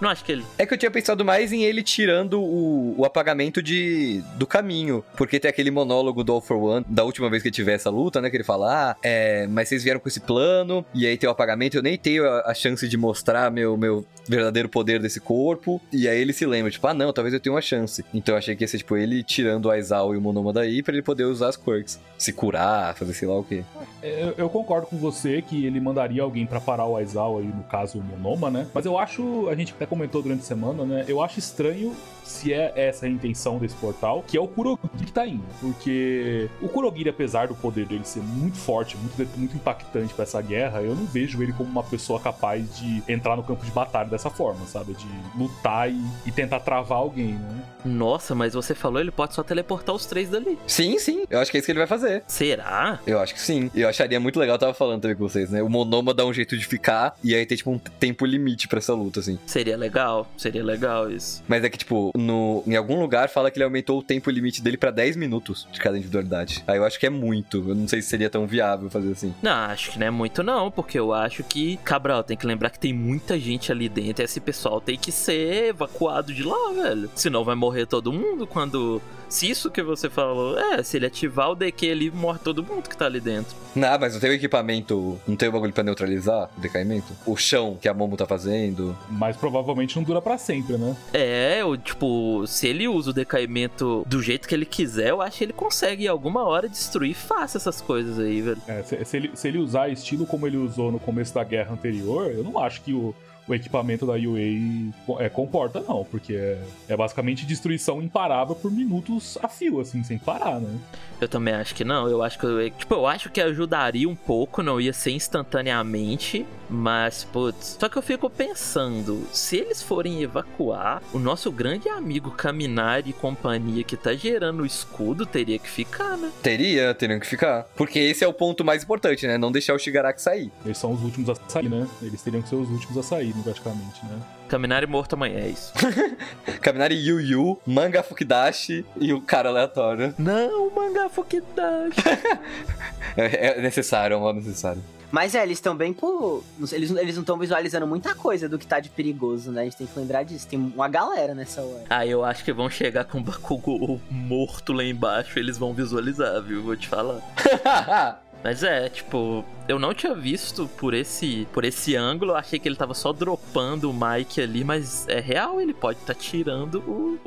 S1: Não acho que ele.
S2: É que eu tinha pensado mais em ele tirando o, o apagamento de, do caminho. Porque tem aquele monólogo do All for One, da última vez que tiver essa luta, né? Que ele fala, ah, é, mas vocês vieram com esse plano, e aí tem o apagamento, eu nem tenho a, a chance de mostrar meu, meu verdadeiro poder desse corpo. E aí ele se lembra, tipo, ah, não, talvez eu tenha uma chance. Então eu achei que ia ser, tipo, ele tirando o Aizawa e o Monoma daí pra ele poder usar as quirks. Se curar, fazer sei lá o quê.
S3: É, Eu, eu concordo com você que ele mandaria alguém pra parar o Aizawa aí, no caso o Monoma, né? Mas eu acho, a gente até comentou durante a semana, né? Eu acho estranho se é essa a intenção desse portal, que é o Kurogiri que tá indo. Porque o Kurogiri, apesar do poder dele ser muito forte, muito, muito impactante pra essa guerra, eu não vejo ele como uma pessoa capaz de entrar no campo de batalha dessa forma, sabe? De lutar e, e tentar travar alguém, né?
S1: Nossa, mas você falou ele pode só teleportar os três dali.
S2: Sim, sim, eu acho que é isso que ele vai fazer.
S1: Será?
S2: Eu acho que sim. Eu acharia muito legal, eu tava falando também com vocês, né? O Monoma dá um jeito de ficar e aí tem, tipo, um tempo limite pra essa luta, assim.
S1: Seria legal, seria legal isso.
S2: Mas é que, tipo, no, em algum lugar fala que ele aumentou o tempo limite dele pra 10 minutos de cada individualidade. Aí eu acho que é muito. Eu não sei se seria tão viável fazer assim.
S1: Não, acho que não é muito não, porque eu acho que, Cabral, tem que lembrar que tem muita gente ali dentro e esse pessoal tem que ser evacuado de lá, velho. Senão vai morrer todo mundo quando... Se isso que você falou, é, se ele ativar o DQ ali, morre todo mundo que tá ali dentro.
S2: Não, mas não tem o equipamento, não tem o bagulho pra neutralizar o decaimento? O chão que a Momo tá fazendo.
S3: Mas provavelmente não dura pra sempre, né?
S1: É, eu, tipo, se ele usa o decaimento do jeito que ele quiser, eu acho que ele consegue em alguma hora destruir fácil essas coisas aí, velho.
S3: É, se, se ele, se ele usar estilo como ele usou no começo da guerra anterior, eu não acho que o, o equipamento da UA é, comporta, não, porque é, é basicamente destruição imparável por minutos a fio, assim, sem parar, né?
S1: Eu também acho que não. Eu acho que eu, tipo, eu acho que ajudaria um pouco, não ia ser instantaneamente, mas putz. Só que eu fico pensando, se eles forem evacuar, o nosso grande amigo Caminari e companhia que tá gerando o escudo teria que ficar, né?
S2: Teria, teriam que ficar. Porque esse é o ponto mais importante, né? Não deixar o Shigaraki sair.
S3: Eles são os últimos a sair, né? Eles teriam que ser os últimos a sair. Anime, praticamente, né?
S1: Kaminari morto amanhã, é isso. [LAUGHS]
S2: Kaminari Yu Yu, Manga Fukidashi e o cara aleatório.
S1: Não, mangá Fukidashi. [LAUGHS]
S2: É, é necessário, é um modo necessário.
S5: Mas é, eles estão bem por. Eles, eles não estão visualizando muita coisa do que tá de perigoso, né? A gente tem que lembrar disso. Tem uma galera nessa hora.
S1: Ah, eu acho que vão chegar com o Bakugou morto lá embaixo, eles vão visualizar, viu? Vou te falar. [LAUGHS] Mas é, tipo, eu não tinha visto por esse por esse ângulo, eu achei que ele tava só dropando o Mike ali, mas é real, ele pode estar tá tirando o,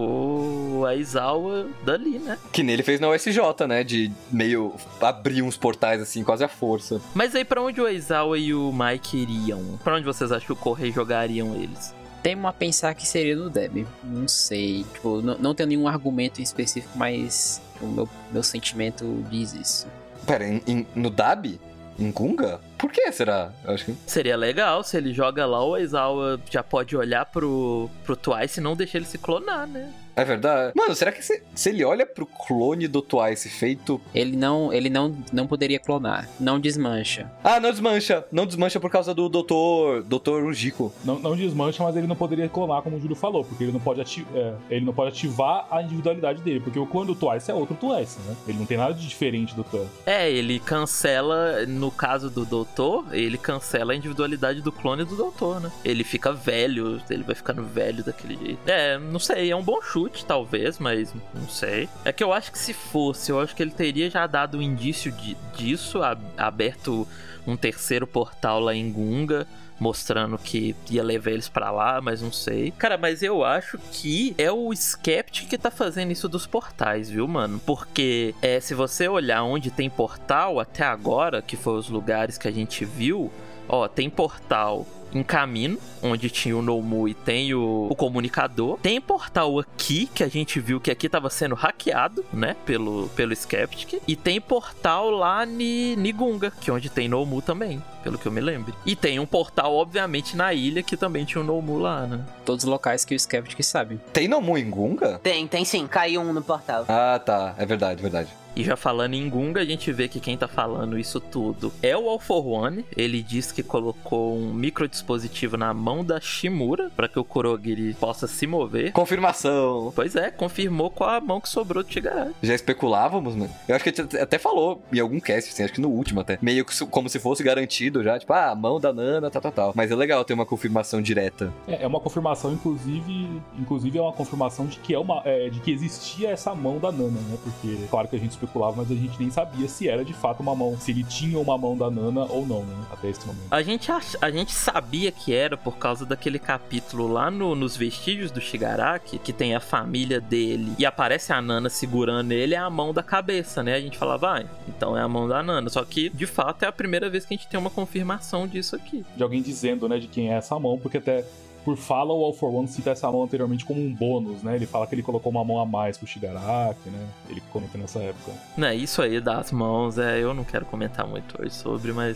S1: o Aizawa dali, né?
S2: que nele fez na USJ, né? De meio abrir uns portais assim, quase à força.
S1: Mas aí pra onde o Aizawa e o Mike iriam? Pra onde vocês acham que o Correio jogariam eles?
S4: Temo a pensar que seria no Deb. Não sei. Tipo, não, não tenho nenhum argumento em específico, mas o meu, meu sentimento diz isso.
S2: Pera, em- em- no Dab? Em Gunga? Por que será? Eu acho que.
S1: Seria legal se ele joga lá, o Aizawa já pode olhar pro, pro Twice e não deixar ele se clonar, né?
S2: É verdade. Mano, será que se, se ele olha pro clone do Twice feito.
S4: Ele não, ele não, não poderia clonar. Não desmancha.
S2: Ah, não desmancha! Não desmancha por causa do Doutor. Doutor Ujiko.
S3: Não, não desmancha, mas ele não poderia clonar, como o Júlio falou, porque ele não pode, ati- é, ele não pode ativar a individualidade dele, porque o clone do Twice é outro Twice, né? Ele não tem nada de diferente do Tan.
S1: É, ele cancela, no caso do Doutor, ele cancela a individualidade do clone do Doutor, né? Ele fica velho, ele vai ficando velho daquele jeito. É, não sei, é um bom chute, talvez, mas não sei. É que eu acho que se fosse, eu acho que ele teria já dado um indício de, disso, ab- aberto um terceiro portal lá em Gunga. Mostrando que ia levar eles pra lá, mas não sei. Cara, mas eu acho que é o Skeptic que tá fazendo isso dos portais, viu, mano? Porque é, se você olhar onde tem portal até agora, que foi os lugares que a gente viu, ó, tem portal em Camino, onde tinha o Nomu e tem o, o comunicador. Tem portal aqui, que a gente viu que aqui tava sendo hackeado, né, pelo, pelo Skeptic. E tem portal lá ni, ni Gunga, que é onde tem Nomu também, pelo que eu me lembro. E tem um portal, obviamente, na ilha, que também tinha o Nomu lá, né?
S4: Todos os locais que o Skeptic sabe.
S2: Tem Nomu em Gunga?
S5: Tem, tem sim. Caiu um no portal.
S2: Ah, tá. É verdade, verdade.
S1: E já falando em Gunga, a gente vê que quem tá falando isso tudo é o All for One. Ele diz que colocou um microdispositivo na mão da Shimura para que o Kurogiri possa se mover.
S2: Confirmação.
S1: Pois é, confirmou com a mão que sobrou do Shigaraki.
S2: Já especulávamos, mano. Eu acho que a gente até falou em algum cast, assim, acho que no último até. Meio que como se fosse garantido já, tipo, ah, a mão da Nana, tal, tal, tal. Mas é legal ter uma confirmação direta.
S3: É, é uma confirmação, inclusive, inclusive é uma confirmação de que é uma, é, de que existia essa mão da Nana, né? Porque claro que a gente especulava, mas a gente nem sabia se era de fato uma mão, se ele tinha uma mão da Nana ou não, né? Até esse momento.
S1: A gente, ach- a gente sabia que era por causa daquele capítulo lá no- nos vestígios do Shigaraki, que tem a família dele e aparece a Nana segurando ele, é a mão da cabeça, né? A gente falava, ah, então é a mão da Nana. Só que, de fato, é a primeira vez que a gente tem uma confirmação disso aqui.
S3: De alguém dizendo, né, de quem é essa mão, porque até por fala o All for One cita essa mão anteriormente como um bônus, né? Ele fala que ele colocou uma mão a mais pro Shigaraki, né? Ele comenta nessa época.
S1: Né, isso aí das mãos, é, eu não quero comentar muito hoje sobre, mas.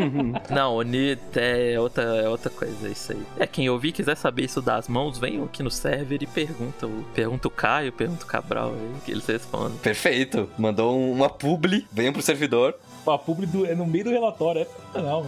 S1: [LAUGHS] não, Oni é outra, é outra coisa, é isso aí. É, quem ouvir quiser saber isso das mãos, venham aqui no server e pergunta. o- Pergunta o Caio, pergunta o Cabral aí, que eles respondem.
S2: Perfeito. Mandou um- uma publi, venham pro servidor.
S3: A publi do- é no meio do relatório, é fenomenal.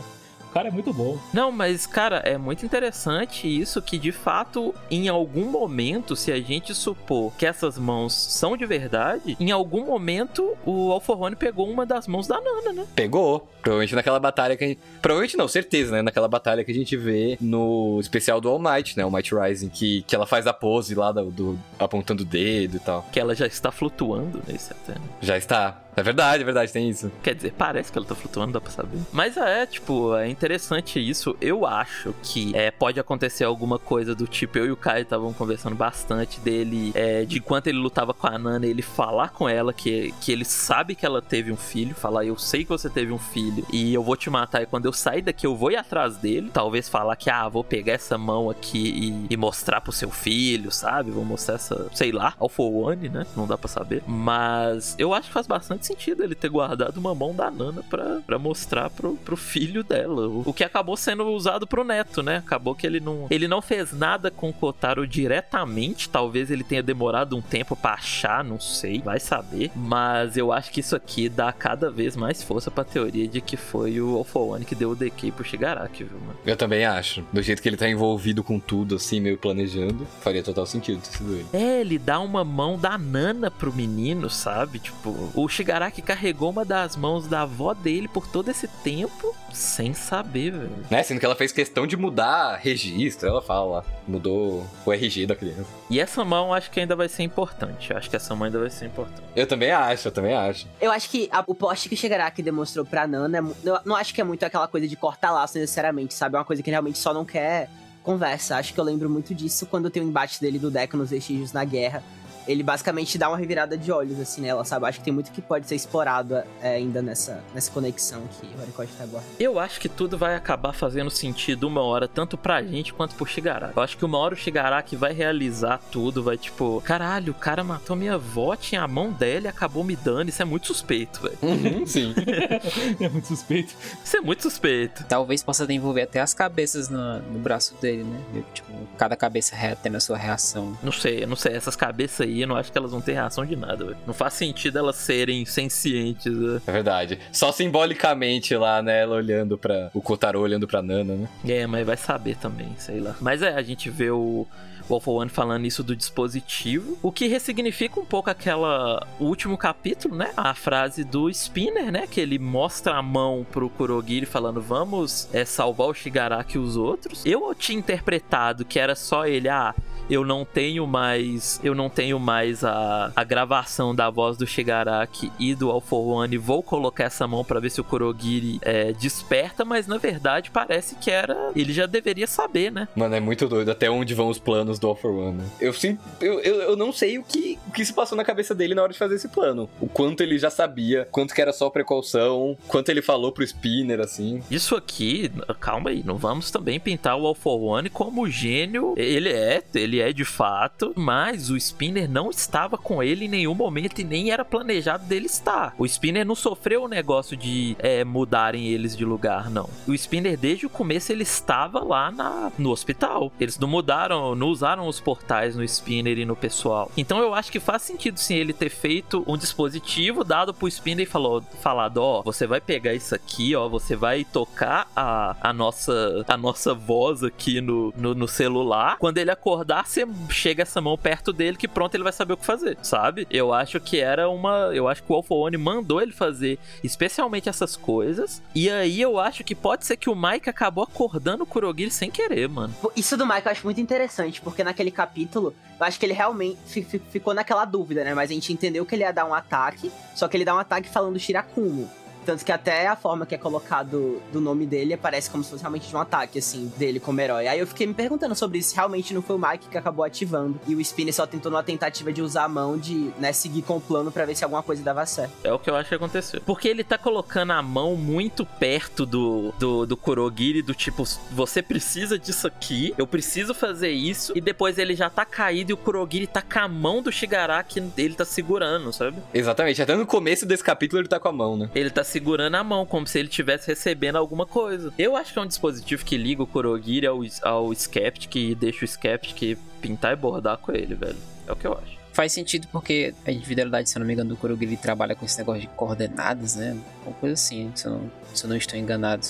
S3: O cara é muito bom.
S1: Não, mas, cara, é muito interessante isso que, de fato, em algum momento, se a gente supor que essas mãos são de verdade, em algum momento o Alforrone pegou uma das mãos da Nana, né?
S2: Pegou. Provavelmente naquela batalha que a gente... Provavelmente não, certeza, né? Naquela batalha que a gente vê no especial do All Might, né? All Might Rising, que, que ela faz a pose lá do, do- apontando o dedo e tal.
S1: Que ela já está flutuando nesse até, né?
S2: Já está. É verdade, é verdade, tem isso.
S1: Quer dizer, parece que ela tá flutuando, dá pra saber. Mas é, tipo, é interessante isso. Eu acho que é, pode acontecer alguma coisa do tipo, eu e o Caio estavam conversando bastante dele, é, de enquanto ele lutava com a Nana, ele falar com ela que, que ele sabe que ela teve um filho, falar, eu sei que você teve um filho e eu vou te matar, e quando eu sair daqui eu vou ir atrás dele. Talvez falar que, ah, vou pegar essa mão aqui e, e mostrar pro seu filho, sabe? Vou mostrar essa, sei lá, Alpha One, né? Não dá pra saber. Mas eu acho que faz bastante sentido ele ter guardado uma mão da Nana pra, pra mostrar pro, pro filho dela. O, o que acabou sendo usado pro neto, né? Acabou que ele não. Ele não fez nada com o Kotaro diretamente. Talvez ele tenha demorado um tempo pra achar, não sei. Vai saber. Mas eu acho que isso aqui dá cada vez mais força pra teoria de que foi o All One que deu o DK pro Shigaraki, viu, mano?
S2: Eu também acho. Do jeito que ele tá envolvido com tudo, assim, meio planejando, faria total sentido ter sido ele.
S1: É, ele dá uma mão da Nana pro menino, sabe? Tipo, o Shigaraki carregou uma das mãos da avó dele por todo esse tempo sem saber, velho.
S2: Né? Sendo que ela fez questão de mudar registro, ela fala. Mudou o RG da criança.
S1: E essa mão acho que ainda vai ser importante. Acho que essa mão ainda vai ser importante.
S2: Eu também acho, eu também acho.
S5: Eu acho que a- o poste que Shigaraki demonstrou pra Nana, é eu não acho que é muito aquela coisa de cortar laço necessariamente, sabe? É uma coisa que ele realmente só não quer conversa. Acho que eu lembro muito disso quando tem o embate dele do Deco nos vestígios na guerra. Ele basicamente dá uma revirada de olhos, assim, nela, sabe? Acho que tem muito que pode ser explorado é, ainda nessa, nessa conexão que o Horikoshi tá guardando.
S1: Eu acho que tudo vai acabar fazendo sentido uma hora, tanto pra gente quanto pro Shigaraki. Eu acho que uma hora o Shigaraki vai realizar tudo, vai tipo, caralho, o cara matou minha avó, tinha a mão dela e acabou me dando. Isso é muito suspeito, velho.
S2: Uhum, sim. [LAUGHS]
S3: é muito suspeito.
S1: Isso é muito suspeito.
S4: Talvez possa envolver até as cabeças no, no braço dele, né? Tipo, cada cabeça tendo a sua reação.
S1: Não sei, eu não sei. Essas cabeças aí, eu não acho que elas vão ter reação de nada, velho. Não faz sentido elas serem sencientes, né?
S2: É verdade. Só simbolicamente lá, né? Ela olhando pra. O Kotaro olhando pra Nana, né?
S1: É, mas vai saber também, sei lá. Mas é, a gente vê o. Wolf One falando isso do dispositivo, o que ressignifica um pouco aquela o último capítulo, né? A frase do Spinner, né? Que ele mostra a mão pro Kurogiri falando: "Vamos é, salvar o Shigaraki e os outros". Eu tinha interpretado que era só ele, ah, eu não tenho mais, eu não tenho mais a, a gravação da voz do Shigaraki e do All for One. Vou colocar essa mão pra ver se o Kurogiri é, desperta, mas na verdade parece que era, ele já deveria saber, né?
S2: Mano, é muito doido até onde vão os planos do All for One, né? Eu, sim, eu, eu, eu não sei o que, o que se passou na cabeça dele na hora de fazer esse plano. O quanto ele já sabia, quanto que era só precaução, quanto ele falou pro Spinner, assim.
S1: Isso aqui, calma aí, não vamos também pintar o All for One como gênio. Ele é, ele é de fato, mas o Spinner não estava com ele em nenhum momento e nem era planejado dele estar. O Spinner não sofreu o negócio de é, mudarem eles de lugar, não. O Spinner, desde o começo, ele estava lá na, no hospital. Eles não mudaram, não usaram os portais no Spinner e no pessoal. Então eu acho que faz sentido sim ele ter feito um dispositivo dado pro Spinner e falou, falado, ó, você vai pegar isso aqui, ó, você vai tocar a, a nossa a nossa voz aqui no, no, no celular. Quando ele acordar, você chega essa mão perto dele que pronto ele vai saber o que fazer, sabe? Eu acho que era uma, eu acho que o Alpha One mandou ele fazer especialmente essas coisas. E aí eu acho que pode ser que o Mike acabou acordando o Kurogiri sem querer, mano.
S5: Isso do Mike eu acho muito interessante, porque naquele capítulo, eu acho que ele realmente fi- fi- ficou naquela dúvida, né? Mas a gente entendeu que ele ia dar um ataque, só que ele dá um ataque falando Shirakumo. Tanto que até a forma que é colocado do nome dele parece como se fosse realmente de um ataque, assim, dele como herói. Aí eu fiquei me perguntando sobre isso. Realmente não foi o Mike que acabou ativando. E o Spinner só tentou numa tentativa de usar a mão de, né, seguir com o plano pra ver se alguma coisa dava certo.
S1: É o que eu acho que aconteceu. Porque ele tá colocando a mão muito perto do, do, do Kurogiri, do tipo, você precisa disso aqui, eu preciso fazer isso, e depois ele já tá caído e o Kurogiri tá com a mão do Shigaraki, ele tá segurando, sabe?
S2: Exatamente, até no começo desse capítulo ele tá com a mão, né?
S1: Ele tá segurando a mão, como se ele estivesse recebendo alguma coisa. Eu acho que é um dispositivo que liga o Kurogiri ao, ao Skeptic e deixa o Skeptic pintar e bordar com ele, velho. É o que eu acho.
S4: Faz sentido porque a individualidade, se eu não me engano, do Kurogiri trabalha com esse negócio de coordenadas, né? Uma coisa assim, se eu não, se eu não estou enganado.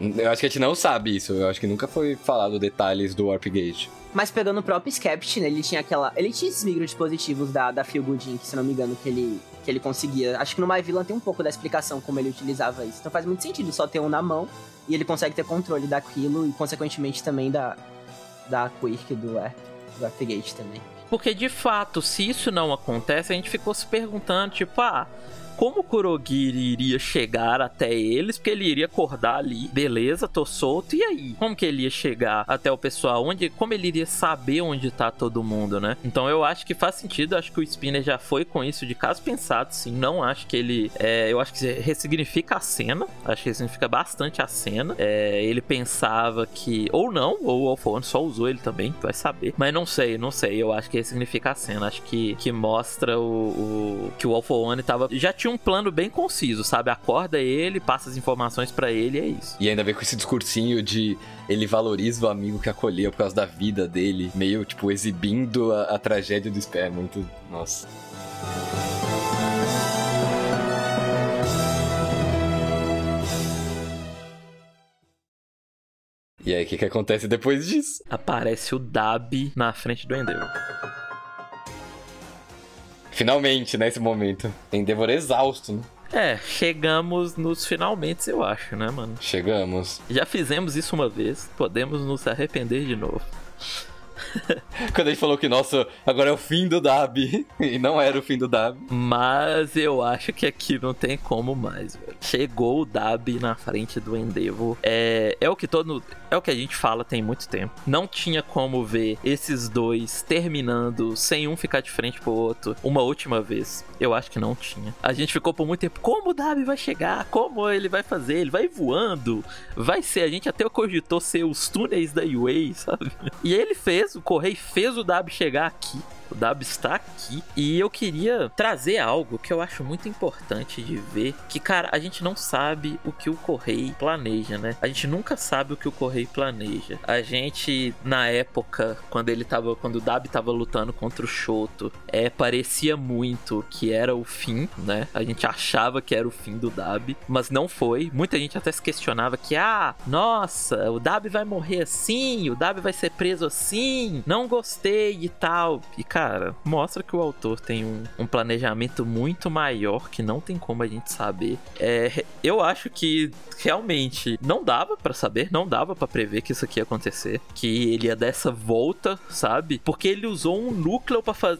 S2: Eu acho que a gente não sabe isso, eu acho que nunca foi falado detalhes do Warp Gate.
S5: Mas pegando o próprio Skept, né, ele tinha aquela. Ele tinha esses microdispositivos da, da Feel Good Inc., se não me engano, que ele, que ele conseguia. Acho que no My Villain tem um pouco da explicação como ele utilizava isso. Então faz muito sentido só ter um na mão e ele consegue ter controle daquilo e, consequentemente, também da, da Quirk do, é, do Warpgate também.
S1: Porque de fato, se isso não acontece, a gente ficou se perguntando, tipo, ah, como o Kurogiri iria chegar até eles? Porque ele iria acordar ali, beleza, tô solto, e aí? Como que ele ia chegar até o pessoal? Onde, como ele iria saber onde tá todo mundo, né? Então eu acho que faz sentido, acho que o Spinner já foi com isso de caso pensado, sim. Não acho que ele. é, eu acho que ressignifica a cena, acho que ressignifica bastante a cena. É, ele pensava que. Ou não, ou o Alphone só usou ele também, vai saber. Mas não sei, não sei. Eu acho que ressignifica a cena. Acho que, que mostra o, o- que o One tava. Já tinha tinha um plano bem conciso, sabe? Acorda ele, passa as informações para ele, é isso.
S2: E ainda vem com esse discursinho de ele valoriza o amigo que acolheu por causa da vida dele, meio, tipo, exibindo a, a tragédia do Spare. Muito. Nossa. E aí, o que, que acontece depois disso?
S1: Aparece o Dab na frente do Endeavor.
S2: Finalmente, nesse momento. Endeavor exausto, né?
S1: É, chegamos nos finalmente, eu acho, né, mano?
S2: Chegamos.
S1: Já fizemos isso uma vez, podemos nos arrepender de novo. [LAUGHS]
S2: Quando a gente falou que, nossa, agora é o fim do Dab. [LAUGHS] E não era o fim do Dab.
S1: Mas eu acho que aqui não tem como mais. Chegou o Dab na frente do Endeavor. É, é o que todo. É o que a gente fala tem muito tempo. Não tinha como ver esses dois terminando sem um ficar de frente pro outro uma última vez. Eu acho que não tinha. A gente ficou por muito tempo. Como o Dab vai chegar? Como ele vai fazer? Ele vai voando? Vai ser. A gente até cogitou ser os túneis da UA, sabe? E ele fez, o Correio fez o Dab chegar aqui. O Dab está aqui e eu queria trazer algo que eu acho muito importante de ver, que cara, a gente não sabe o que o Correio planeja, né? A gente nunca sabe o que o Correio planeja. A gente na época quando ele tava, quando o Dab tava lutando contra o Shoto, é parecia muito que era o fim, né? A gente achava que era o fim do Dab, mas não foi. Muita gente até se questionava que ah, nossa, o Dab vai morrer assim, o Dab vai ser preso assim, não gostei e tal. E cara, mostra que o autor tem um, um, planejamento muito maior que não tem como a gente saber. É, eu acho que realmente não dava para saber, não dava para prever que isso aqui ia acontecer, que ele ia dar essa volta, sabe? Porque ele usou um núcleo para fa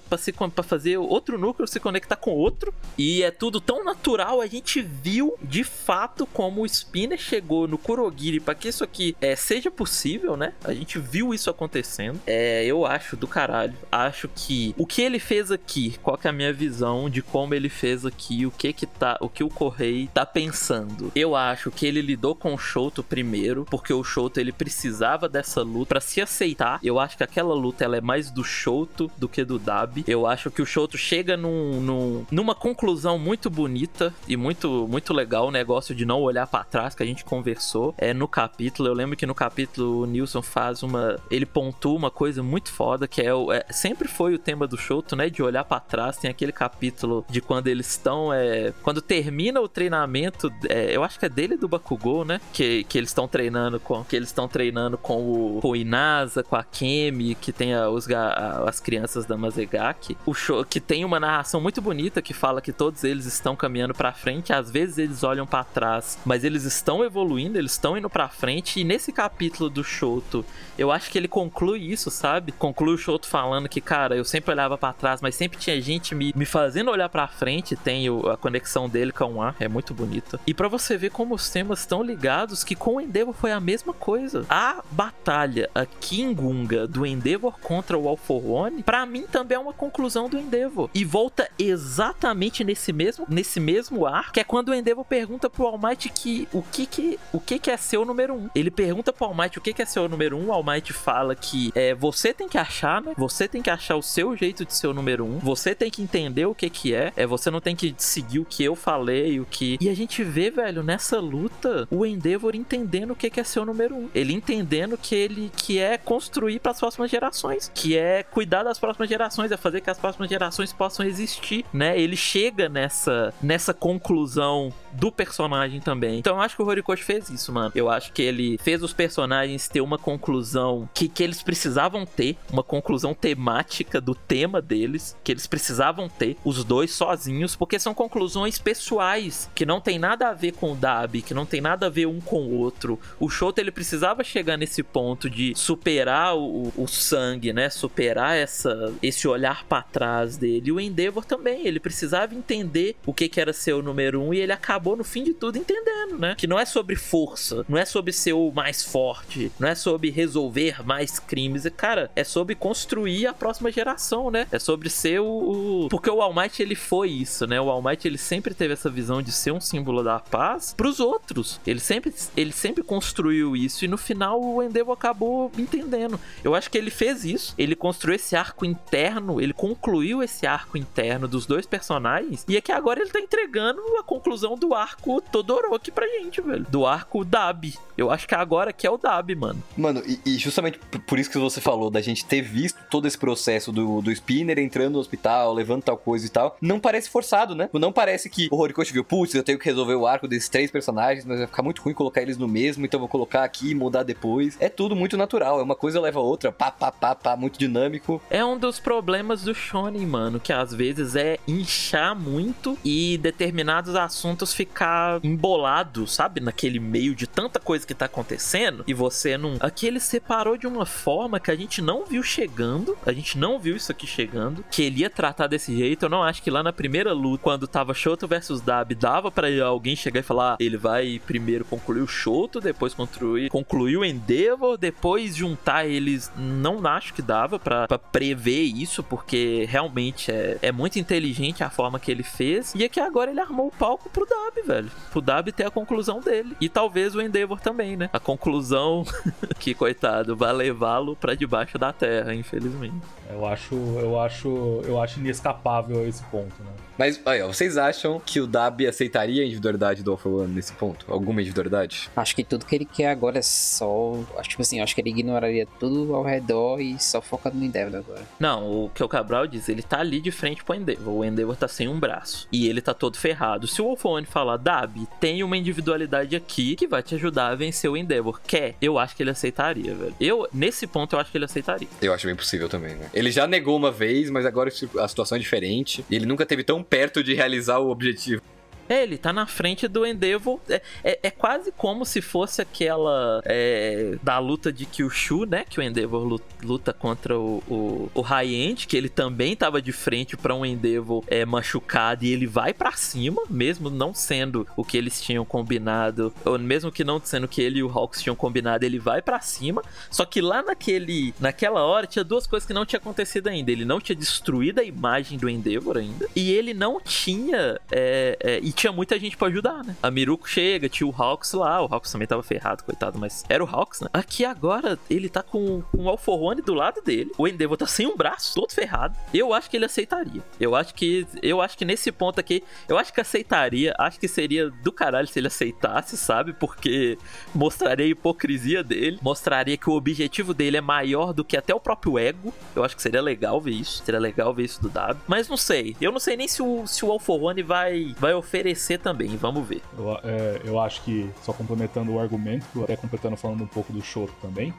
S1: fazer outro núcleo se conectar com outro e é tudo tão natural. A gente viu de fato como o Spinner chegou no Kurogiri para que isso aqui é, seja possível, né? A gente viu isso acontecendo. É, eu acho do caralho. Acho que o que ele fez aqui, qual que é a minha visão de como ele fez aqui, o que que tá, o que o Correio tá pensando. Eu acho que ele lidou com o Shoto primeiro, porque o Shoto ele precisava dessa luta para se aceitar. Eu acho que aquela luta ela é mais do Shoto do que do Dab. Eu acho que o Shoto chega num, num, numa conclusão muito bonita e muito muito legal o negócio de não olhar para trás que a gente conversou é no capítulo. Eu lembro que no capítulo o Nilson faz uma, ele pontua uma coisa muito foda que é, é sempre foi o tema do Shoto, né? De olhar para trás. Tem aquele capítulo de quando eles estão. É, quando termina o treinamento. É, eu acho que é dele do Bakugou, né? Que, que eles estão treinando com. Que eles estão treinando com o, com o Inasa, com a Kemi, que tem a, os, a, as crianças da Mazegaki. O show, que tem uma narração muito bonita que fala que todos eles estão caminhando para frente. Às vezes eles olham para trás, mas eles estão evoluindo, eles estão indo para frente. E nesse capítulo do Shoto, eu acho que ele conclui isso, sabe? Conclui o Shoto falando que, cara, eu sempre olhava para trás, mas sempre tinha gente me, me fazendo olhar para frente. Tem o, a conexão dele com o A, é muito bonita. E para você ver como os temas estão ligados, que com o Endeavor foi a mesma coisa. A batalha, a Kingunga do Endeavor contra o All for One, pra mim também é uma conclusão do Endeavor. E volta exatamente nesse mesmo, nesse mesmo ar, que é quando o Endeavor pergunta pro All Might que o que que, o que, que é seu número um. Ele pergunta pro All Might o que, que é seu número um. O All Might fala que é, você tem que achar, né? Você tem que achar o seu jeito de ser o número um. Você tem que entender o que que é. É você não tem que seguir o que eu falei, o que. E a gente vê, velho, nessa luta, o Endeavor entendendo o que que é ser o número um. Ele entendendo que ele que é construir para as próximas gerações, que é cuidar das próximas gerações, é fazer que as próximas gerações possam existir, né? Ele chega nessa nessa conclusão do personagem também. Então eu acho que o Horikoshi fez isso, mano. Eu acho que ele fez os personagens ter uma conclusão que, que eles precisavam ter, uma conclusão temática do tema deles, que eles precisavam ter, os dois sozinhos, porque são conclusões pessoais, que não tem nada a ver com o Dabi, que não tem nada a ver um com o outro. O Shoto ele precisava chegar nesse ponto de superar o, o sangue, né? Superar essa, esse olhar para trás dele. E o Endeavor também, ele precisava entender o que, que era ser o número um e ele acabou no fim de tudo entendendo, né? Que não é sobre força, não é sobre ser o mais forte, não é sobre resolver mais crimes. Cara, é sobre construir a próxima geração coração, né? É sobre ser o, porque o All Might ele foi isso, né? O All Might ele sempre teve essa visão de ser um símbolo da paz pros outros. Ele sempre ele sempre construiu isso e no final o Endeavor acabou entendendo. Eu acho que ele fez isso. Ele construiu esse arco interno, ele concluiu esse arco interno dos dois personagens e é que agora ele tá entregando a conclusão do arco Todoroki pra gente, velho. Do arco Dabi. Eu acho que agora que é o Dabi, mano.
S2: Mano, e, e, justamente por isso que você falou, da gente ter visto todo esse processo do, do Spinner entrando no hospital, levando tal coisa e tal, não parece forçado, né? Não parece que o Horikoshi viu, putz, eu tenho que resolver o arco desses três personagens, mas vai ficar muito ruim colocar eles no mesmo, então vou colocar aqui e mudar depois. É tudo muito natural, é uma coisa leva a outra, pá, pá, pá, pá, muito dinâmico.
S1: É um dos problemas do shonen, mano, que às vezes é inchar muito e determinados assuntos ficar embolado, sabe? Naquele meio de tanta coisa que tá acontecendo e você não. Aqui ele separou de uma forma que a gente não viu chegando, a gente não viu isso aqui chegando, que ele ia tratar desse jeito. Eu não acho que lá na primeira luta, quando tava Shoto versus Dab, dava para alguém chegar e falar: ele vai primeiro concluir o Shoto, depois concluir, concluir o Endeavor, depois juntar eles. Não acho que dava para prever isso, porque realmente é, é muito inteligente a forma que ele fez. E é que agora ele armou o palco pro Dab, velho. Pro Dab ter a conclusão dele. E talvez o Endeavor também, né? A conclusão [LAUGHS] que, coitado, vai levá-lo para debaixo da terra, infelizmente.
S3: Eu acho, eu acho, eu acho inescapável esse ponto, né?
S2: Mas, olha, vocês acham que o Dabi aceitaria a individualidade do for One nesse ponto? Alguma individualidade?
S4: Acho que tudo que ele quer agora é só. Acho tipo assim, acho que ele ignoraria tudo ao redor e só foca no Endeavor agora.
S1: Não, o que o Cabral diz, ele tá ali de frente pro Endeavor. O Endeavor tá sem um braço. E ele tá todo ferrado. Se o for One falar, Dabi, tem uma individualidade aqui que vai te ajudar a vencer o Endeavor. Quer? Eu acho que ele aceitaria, velho. Eu, nesse ponto, eu acho que ele aceitaria.
S2: Eu acho bem possível também, né? Ele já negou uma vez, mas agora a situação é diferente. E ele nunca teve tão perto de realizar o objetivo.
S1: É, ele tá na frente do Endeavor. É, é, é quase como se fosse aquela é, da luta de Kyushu, né? Que o Endeavor luta contra o, o, o High-End, que ele também tava de frente para um Endeavor é, machucado e ele vai para cima, mesmo não sendo o que eles tinham combinado, ou mesmo que não sendo que ele e o Hawks tinham combinado, ele vai para cima. Só que lá naquele, naquela hora tinha duas coisas que não tinha acontecido ainda. Ele não tinha destruído a imagem do Endeavor ainda, e ele não tinha. É, é, tinha muita gente pra ajudar, né? A Miruko chega, tinha o Hawks lá, o Hawks também tava ferrado, coitado, mas era o Hawks, né? Aqui agora ele tá com, com o Alforrone do lado dele, o Endeavor tá sem um braço, todo ferrado. Eu acho que ele aceitaria. Eu acho que eu acho que nesse ponto aqui, eu acho que aceitaria, acho que seria do caralho se ele aceitasse, sabe? Porque mostraria a hipocrisia dele, mostraria que o objetivo dele é maior do que até o próprio ego. Eu acho que seria legal ver isso, seria legal ver isso do W. Mas não sei, eu não sei nem se o, se o Alforrone vai, vai oferecer oferecer também, vamos ver.
S3: Eu, é, eu acho que, só complementando o argumento, até completando falando um pouco do Shoto também,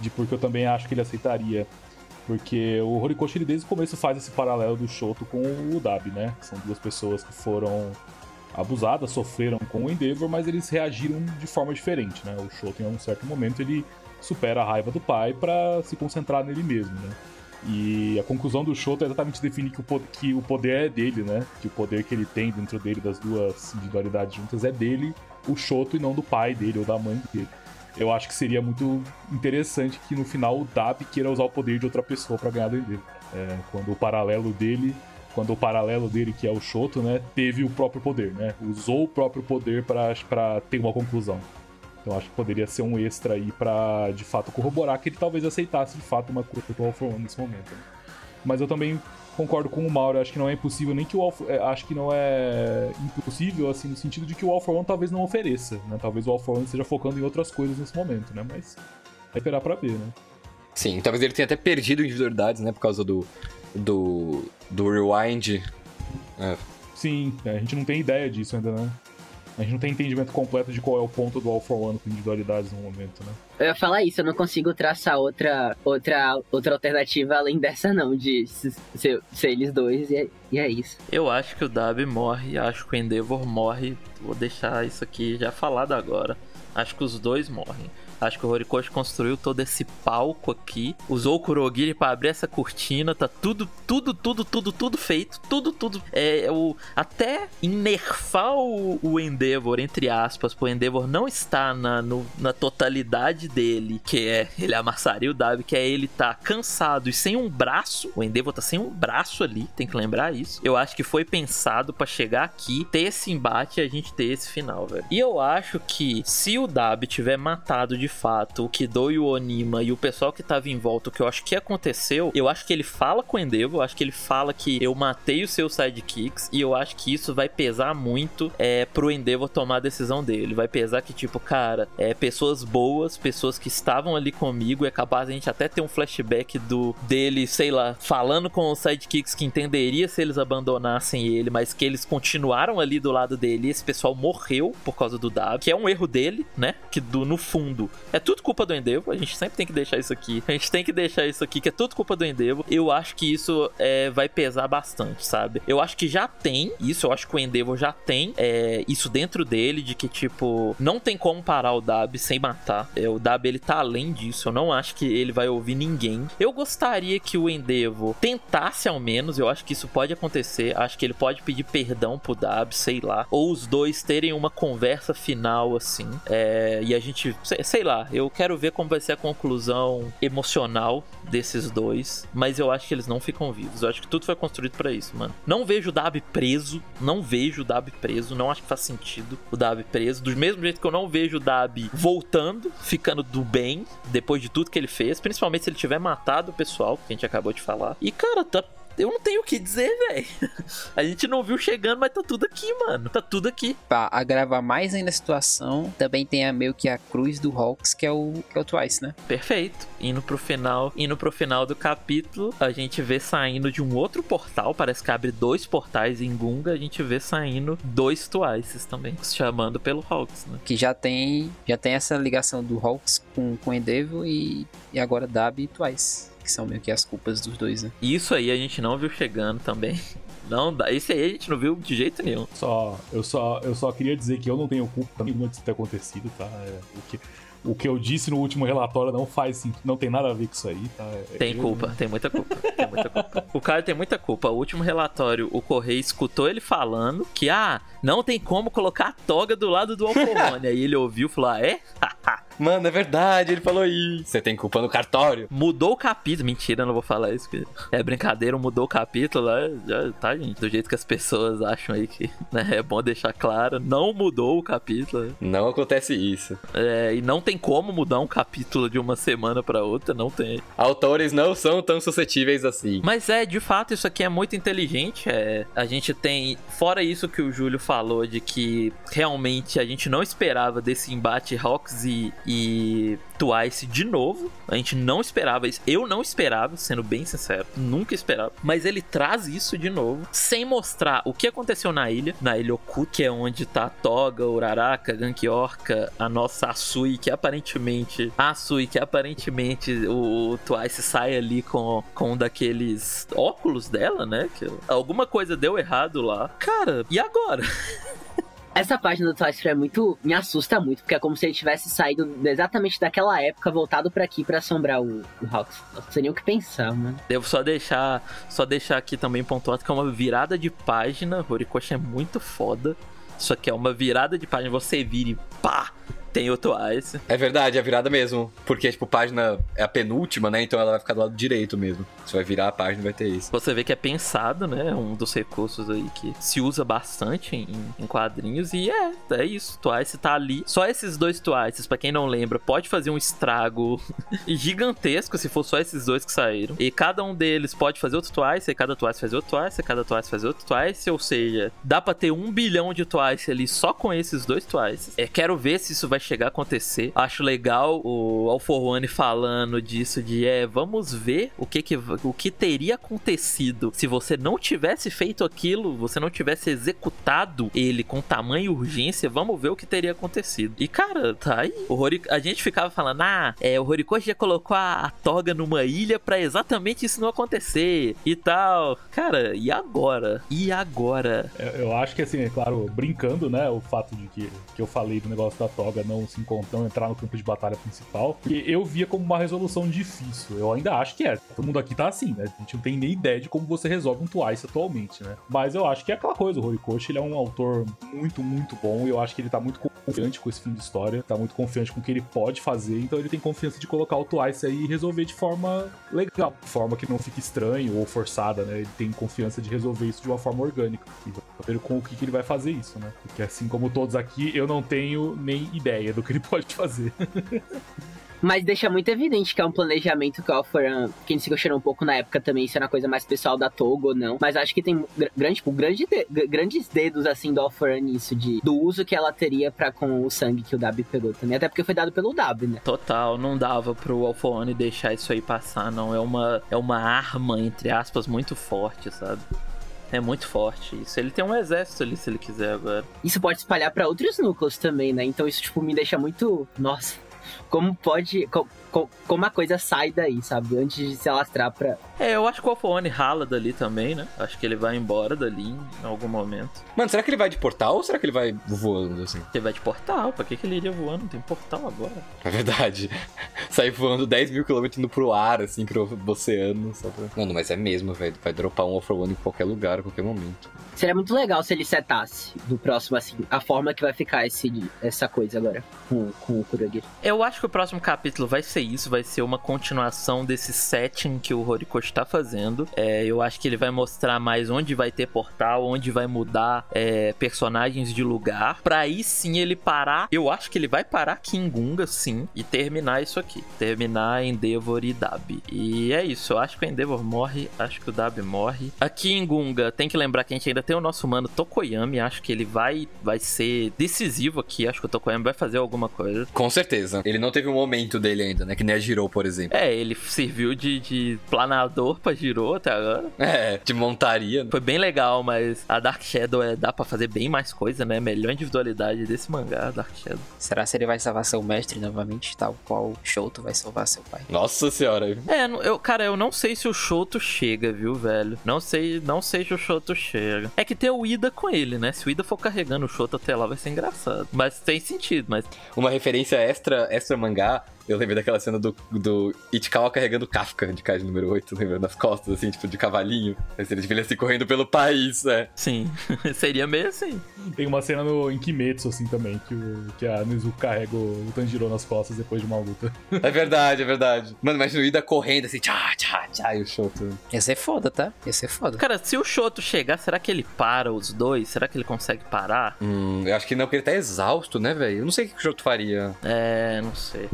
S3: de porque eu também acho que ele aceitaria. Porque o Horikoshi ele desde o começo faz esse paralelo do Shoto com o Dabi, né? São duas pessoas que foram abusadas, sofreram com o Endeavor, mas eles reagiram de forma diferente, né? O Shoto em um certo momento ele supera a raiva do pai para se concentrar nele mesmo, né? E a conclusão do Shoto é exatamente definir que o, poder, que o poder é dele, né? Que o poder que ele tem dentro dele, das duas individualidades juntas, é dele, o Shoto, e não do pai dele ou da mãe dele. Eu acho que seria muito interessante que no final o Dab queira usar o poder de outra pessoa para ganhar dele. É, quando o paralelo dele quando o paralelo dele, que é o Shoto, né, teve o próprio poder, né? Usou o próprio poder para ter uma conclusão. Então acho que poderia ser um extra aí para de fato corroborar que ele talvez aceitasse de fato uma coisa do All for One nesse momento. Né? Mas eu também concordo com o Mauro, acho que não é impossível nem que o All for, é, acho que não é impossível assim no sentido de que o All for One talvez não ofereça, né? Talvez o All for One esteja focando em outras coisas nesse momento, né? Mas é esperar para ver, né?
S2: Sim, talvez ele tenha até perdido individualidades, né, por causa do do do rewind.
S3: É. Sim, a gente não tem ideia disso ainda, né? A gente não tem entendimento completo de qual é o ponto do All for One com individualidades no momento, né?
S5: Eu ia falar isso, eu não consigo traçar outra, outra, outra alternativa além dessa, não, de ser, ser eles dois, e é, e é, isso.
S1: Eu acho que o Dabi morre, acho que o Endeavor morre. Vou deixar isso aqui já falado agora. Acho que os dois morrem. Acho que o Horikoshi construiu todo esse palco aqui, usou o Kurogiri para abrir essa cortina, tá tudo, tudo, tudo, tudo, tudo feito, tudo, tudo. É, é o até nerfar o, o Endeavor entre aspas, pro Endeavor não estar na, no, na totalidade dele, que é ele amassaria o W, que é ele tá cansado e sem um braço. O Endeavor tá sem um braço ali, tem que lembrar isso. Eu acho que foi pensado para chegar aqui, ter esse embate e a gente ter esse final, velho. E eu acho que se o Dab tiver matado de fato o Kido e o Onima e o pessoal que tava em volta, o que eu acho que aconteceu, eu acho que ele fala com o Endeavor, eu acho que ele fala que eu matei os seus sidekicks e eu acho que isso vai pesar muito é, pro Endeavor tomar a decisão dele. Vai pesar que, tipo, cara, é, pessoas boas, pessoas que estavam ali comigo, é capaz a gente até ter um flashback do dele, sei lá, falando com os sidekicks que entenderia se eles abandonassem ele, mas que eles continuaram ali do lado dele esse pessoal morreu por causa do W, que é um erro dele, né? Que do, no fundo é tudo culpa do Endeavor, a gente sempre tem que deixar isso aqui. A gente tem que deixar isso aqui, que é tudo culpa do Endeavor. Eu acho que isso é, vai pesar bastante, sabe? Eu acho que já tem isso, eu acho que o Endeavor já tem é, isso dentro dele, de que, tipo, não tem como parar o Dab sem matar. É, o Dab, ele tá além disso, eu não acho que ele vai ouvir ninguém. Eu gostaria que o Endeavor tentasse ao menos, eu acho que isso pode acontecer, acho que ele pode pedir perdão pro Dab, sei lá, ou os dois terem uma conversa final, assim, é, e a gente, sei, sei lá, eu quero ver como vai ser a conclusão emocional desses dois, mas eu acho que eles não ficam vivos. Eu acho que tudo foi construído para isso, mano. Não vejo o Dab preso, não vejo o Dab preso, não acho que faz sentido o Dab preso. Do mesmo jeito que eu não vejo o Dab voltando, ficando do bem, depois de tudo que ele fez, principalmente se ele tiver matado o pessoal, que a gente acabou de falar. E, cara, tá eu não tenho o que dizer, velho. [LAUGHS] A gente não viu chegando, mas tá tudo aqui, mano. Tá tudo aqui.
S4: Pra agravar mais ainda a situação, também tem a, meio que a cruz do Hawks, que é o, que é o Twice, né?
S1: Perfeito. Indo pro final, indo pro final do capítulo, a gente vê saindo de um outro portal, parece que abre dois portais em Gunga, a gente vê saindo dois Twices também, chamando pelo Hawks, né?
S4: Que já tem, já tem essa ligação do Hawks com, com Endeavor e, e agora Dab e Twice que são meio que as culpas dos dois, né?
S1: Isso aí a gente não viu chegando também. [LAUGHS] Não, esse aí a gente não viu de jeito nenhum.
S3: Só, eu só, eu só queria dizer que eu não tenho culpa nenhuma disso ter acontecido, tá? É, o que o que eu disse no último relatório não faz sentido, não tem nada a ver com isso aí, tá?
S1: Tem
S3: eu...
S1: culpa, tem muita culpa, tem muita culpa. o cara tem muita culpa. O último relatório, o Correio escutou ele falando que, ah, não tem como colocar a toga do lado do [LAUGHS] Alcorone. aí ele ouviu e falou, ah, é? [LAUGHS]
S2: Mano, é verdade, ele falou isso. Você tem culpa no cartório.
S1: Mudou o capítulo. Mentira, não vou falar isso. É brincadeira, mudou o capítulo lá. Já, tá, gente. Do jeito que as pessoas acham aí que né, é bom deixar claro. Não mudou o capítulo.
S2: Não acontece isso.
S1: É, e não tem como mudar um capítulo de uma semana para outra, não tem.
S2: Autores não são tão suscetíveis assim.
S1: Mas é, de fato, isso aqui é muito inteligente. É, a gente tem, fora isso que o Júlio falou, de que realmente a gente não esperava desse embate Hawks e, e Twice de novo. A gente não esperava isso. Eu não esperava, sendo bem sincero. Nunca esperava. Mas ele traz isso de novo, sem mostrar o que aconteceu na ilha, na ilha oculta, que é onde tá Toga, Uraraka, Gankiorka, a nossa Asui, que aparentemente. A Asui, que aparentemente o, o Twice sai ali com, com um daqueles óculos dela, né? Que alguma coisa deu errado lá. Cara, e agora? [LAUGHS]
S5: Essa página do Twice é muito. me assusta muito, porque é como se ele tivesse saído exatamente daquela época, voltado para aqui para assombrar o, o Hawks. Não sei nem o que pensar, mano.
S1: Devo só deixar. Só deixar aqui também pontuado que é uma virada de página. Horikoshi é muito foda. Isso aqui é uma virada de página, você vira e pá! Tem o Twice.
S2: É verdade, é virada mesmo. Porque, tipo, página é a penúltima, né? Então ela vai ficar do lado direito mesmo. Você vai virar a página vai ter isso.
S1: Você vê que é pensado, né? Um dos recursos aí que se usa bastante em, em quadrinhos. E é, é isso. Twice tá ali. Só esses dois Twices, pra quem não lembra, pode fazer um estrago [LAUGHS] gigantesco se for só esses dois que saíram. E cada um deles pode fazer outro Twice, e cada Twice fazer outro Twice, e cada Twice fazer outro Twice. Ou seja, dá pra ter um bilhão de Twice ali só com esses dois Twices. É, quero ver se isso vai chegar a acontecer. Acho legal o All For One falando disso de é, vamos ver o que, que o que teria acontecido se você não tivesse feito aquilo, você não tivesse executado ele com tamanha urgência, vamos ver o que teria acontecido. E cara, tá aí. O Hori... a gente ficava falando, ah, é, o Horikoshi já colocou a, a toga numa ilha para exatamente isso não acontecer e tal. Cara, e agora? E agora?
S3: Eu, eu acho que assim, é claro, brincando, né, o fato de que, que eu falei do negócio da toga não se encontram, entrar no campo de batalha principal. E eu via como uma resolução difícil. Eu ainda acho que é. Todo mundo aqui tá assim, né? A gente não tem nem ideia de como você resolve um Twice atualmente, né? Mas eu acho que é aquela coisa, o Horikoshi, ele é um autor muito, muito bom. E eu acho que ele tá muito confiante com esse fim de história, tá muito confiante com o que ele pode fazer, então ele tem confiança de colocar o Twice aí e resolver de forma legal, forma que não fique estranho ou forçada, né? Ele tem confiança de resolver isso de uma forma orgânica. E ver com o que, que ele vai fazer isso, né? Porque assim como todos aqui, eu não tenho nem ideia do que ele [LAUGHS] pode fazer.
S5: Mas deixa muito evidente que é um planejamento que o Alforan, que ele se questionou um pouco na época também, se era uma coisa mais pessoal da Togo ou não. Mas acho que tem grande, tipo, grande de, grandes dedos, assim, do Alforan nisso, de, do uso que ela teria para com o sangue que o Dabi pegou também. Até porque foi dado pelo Dabi, né?
S1: Total, não dava pro Alforan deixar isso aí passar, não. É uma, é uma arma, entre aspas, muito forte, sabe? É muito forte isso. Ele tem um exército ali, se ele quiser agora.
S5: Isso pode espalhar para outros núcleos também, né? Então isso, tipo, me deixa muito. Nossa como pode. Como, como a coisa sai daí, sabe? Antes de se alastrar pra.
S1: É, eu acho que o Alphone rala dali também, né? Acho que ele vai embora dali em algum momento.
S2: Mano, será que ele vai de portal ou será que ele vai voando assim?
S1: Ele vai de portal, pra que, que ele iria voando? Tem portal agora.
S2: É verdade. [LAUGHS] Sair voando 10 mil quilômetros indo pro ar, assim, pro oceano. Só pra... Mano, mas é mesmo, velho. Vai dropar um off-road em qualquer lugar, a qualquer momento.
S5: Seria muito legal se ele setasse no próximo, assim, a forma que vai ficar esse, essa coisa agora com, com o Kurogiri.
S1: Eu acho que o próximo capítulo vai ser isso, vai ser uma continuação desse setting que o Horikoshi tá fazendo. É, eu acho que ele vai mostrar mais onde vai ter portal, onde vai mudar é, personagens de lugar. Pra aí sim ele parar. Eu acho que ele vai parar aqui em Gunga, sim, e terminar isso aqui. Terminar Endeavor e Dab. E é isso, eu acho que o Endeavor morre, acho que o Dab morre. Aqui em Gunga, tem que lembrar que a gente ainda tem o nosso mano Tokoyami, acho que ele vai, vai ser decisivo aqui, acho que o Tokoyami vai fazer alguma coisa.
S2: Com certeza. Ele não teve um momento dele ainda, né? Que nem a Girou, por exemplo.
S1: É, ele serviu de, de planador pra Girou até agora.
S2: É, de montaria.
S1: Foi bem legal, mas a Dark Shadow é, dá pra fazer bem mais coisa, né? Melhor individualidade desse mangá, Dark Shadow.
S4: Será se ele vai salvar seu mestre novamente, tal qual Shoto vai salvar seu pai?
S2: Nossa senhora.
S1: É, eu, cara, eu não sei se o Shoto chega, viu, velho? Não sei, não sei se o Shoto chega. É que tem o Ida com ele, né? Se o Ida for carregando o Shoto até lá, vai ser engraçado. Mas tem sentido, mas.
S2: Uma referência extra, extra mangá eu lembrei daquela cena do, do Ichikawa carregando Kafka de Kaiji número 8, lembra? Nas costas, assim, tipo, de cavalinho. A cena de ele assim, correndo pelo país, né?
S1: Sim, [LAUGHS] seria meio assim.
S3: Tem uma cena no, em Kimetsu, assim, também, que, o, que a Nizu carrega o Tanjiro nas costas depois de uma luta. [LAUGHS]
S2: É verdade, é verdade. Mano, imagina o Ida correndo, assim, tchá, tchá, tchá, e o Shoto.
S4: Ia ser foda, tá? Ia ser foda.
S1: Cara, se o Shoto chegar, será que ele para os dois? Será que ele consegue parar?
S2: Hum, eu acho que não, porque ele tá exausto, né, velho? Eu não sei o que o Shoto faria.
S1: É, não sei.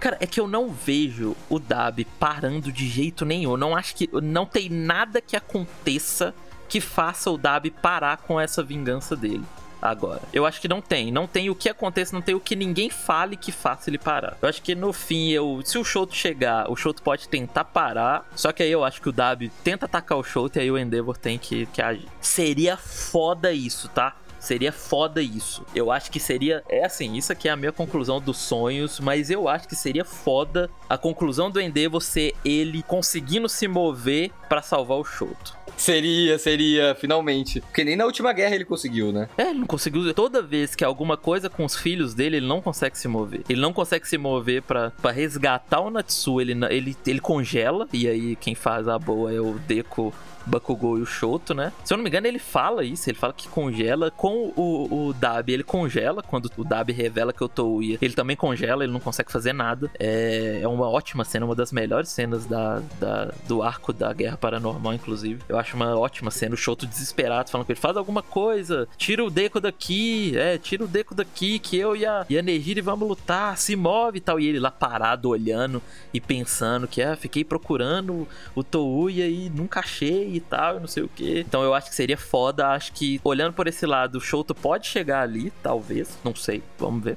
S1: Cara, é que eu não vejo o Dab parando de jeito nenhum. Não acho que. Não tem nada que aconteça que faça o Dab parar com essa vingança dele agora. Eu acho que não tem. Não tem o que aconteça, não tem o que ninguém fale que faça ele parar. Eu acho que no fim, eu, se o Shoto chegar, o Shoto pode tentar parar. Só que aí eu acho que o Dab tenta atacar o Shoto e aí o Endeavor tem que, que agir. Seria foda isso, tá? Seria foda isso. Eu acho que seria. É assim, isso aqui é a minha conclusão dos sonhos, mas eu acho que seria foda a conclusão do Endeavor ser ele conseguindo se mover para salvar o Shoto.
S2: Seria, seria, finalmente. Porque nem na última guerra ele conseguiu, né?
S1: É, ele não conseguiu. Toda vez que alguma coisa com os filhos dele, ele não consegue se mover. Ele não consegue se mover para resgatar o Natsu. Ele, ele, ele congela. E aí, quem faz a boa é o Deco Bakugou e o Shoto, né? Se eu não me engano, ele fala isso, ele fala que congela. Com o, o Dabi, ele congela. Quando o Dabi revela que eu tô Touya, ele também congela, ele não consegue fazer nada. É, é uma ótima cena, uma das melhores cenas da, da, do arco da Guerra Paranormal, inclusive. Eu acho uma ótima cena, o Shoto desesperado, falando que ele faz alguma coisa, tira o Deco daqui, é, tira o Deco daqui, que eu e a, e a Nejiri vamos lutar, se move e tal. E ele lá parado, olhando e pensando que, ah, fiquei procurando o Touya e nunca achei e tal, não sei o que. Então eu acho que seria foda. Acho que olhando por esse lado, o Shoto pode chegar ali, talvez. Não sei, vamos ver.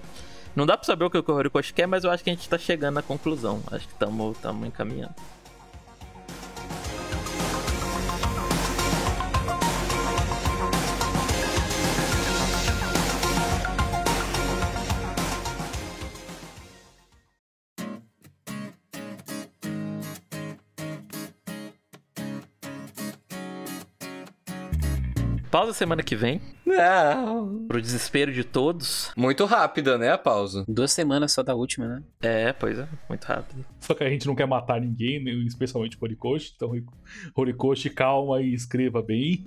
S1: Não dá pra saber o que o Horikoshi quer, mas eu acho que a gente tá chegando na conclusão. Acho que estamos encaminhando. Pausa semana que vem.
S2: Não.
S1: Pro desespero de todos.
S2: Muito rápida, né, a pausa?
S4: Duas semanas só da última, né?
S1: É, pois é, muito rápido.
S3: Só que a gente não quer matar ninguém, né, especialmente o Horikoshi. Então, Horikoshi, calma e escreva bem.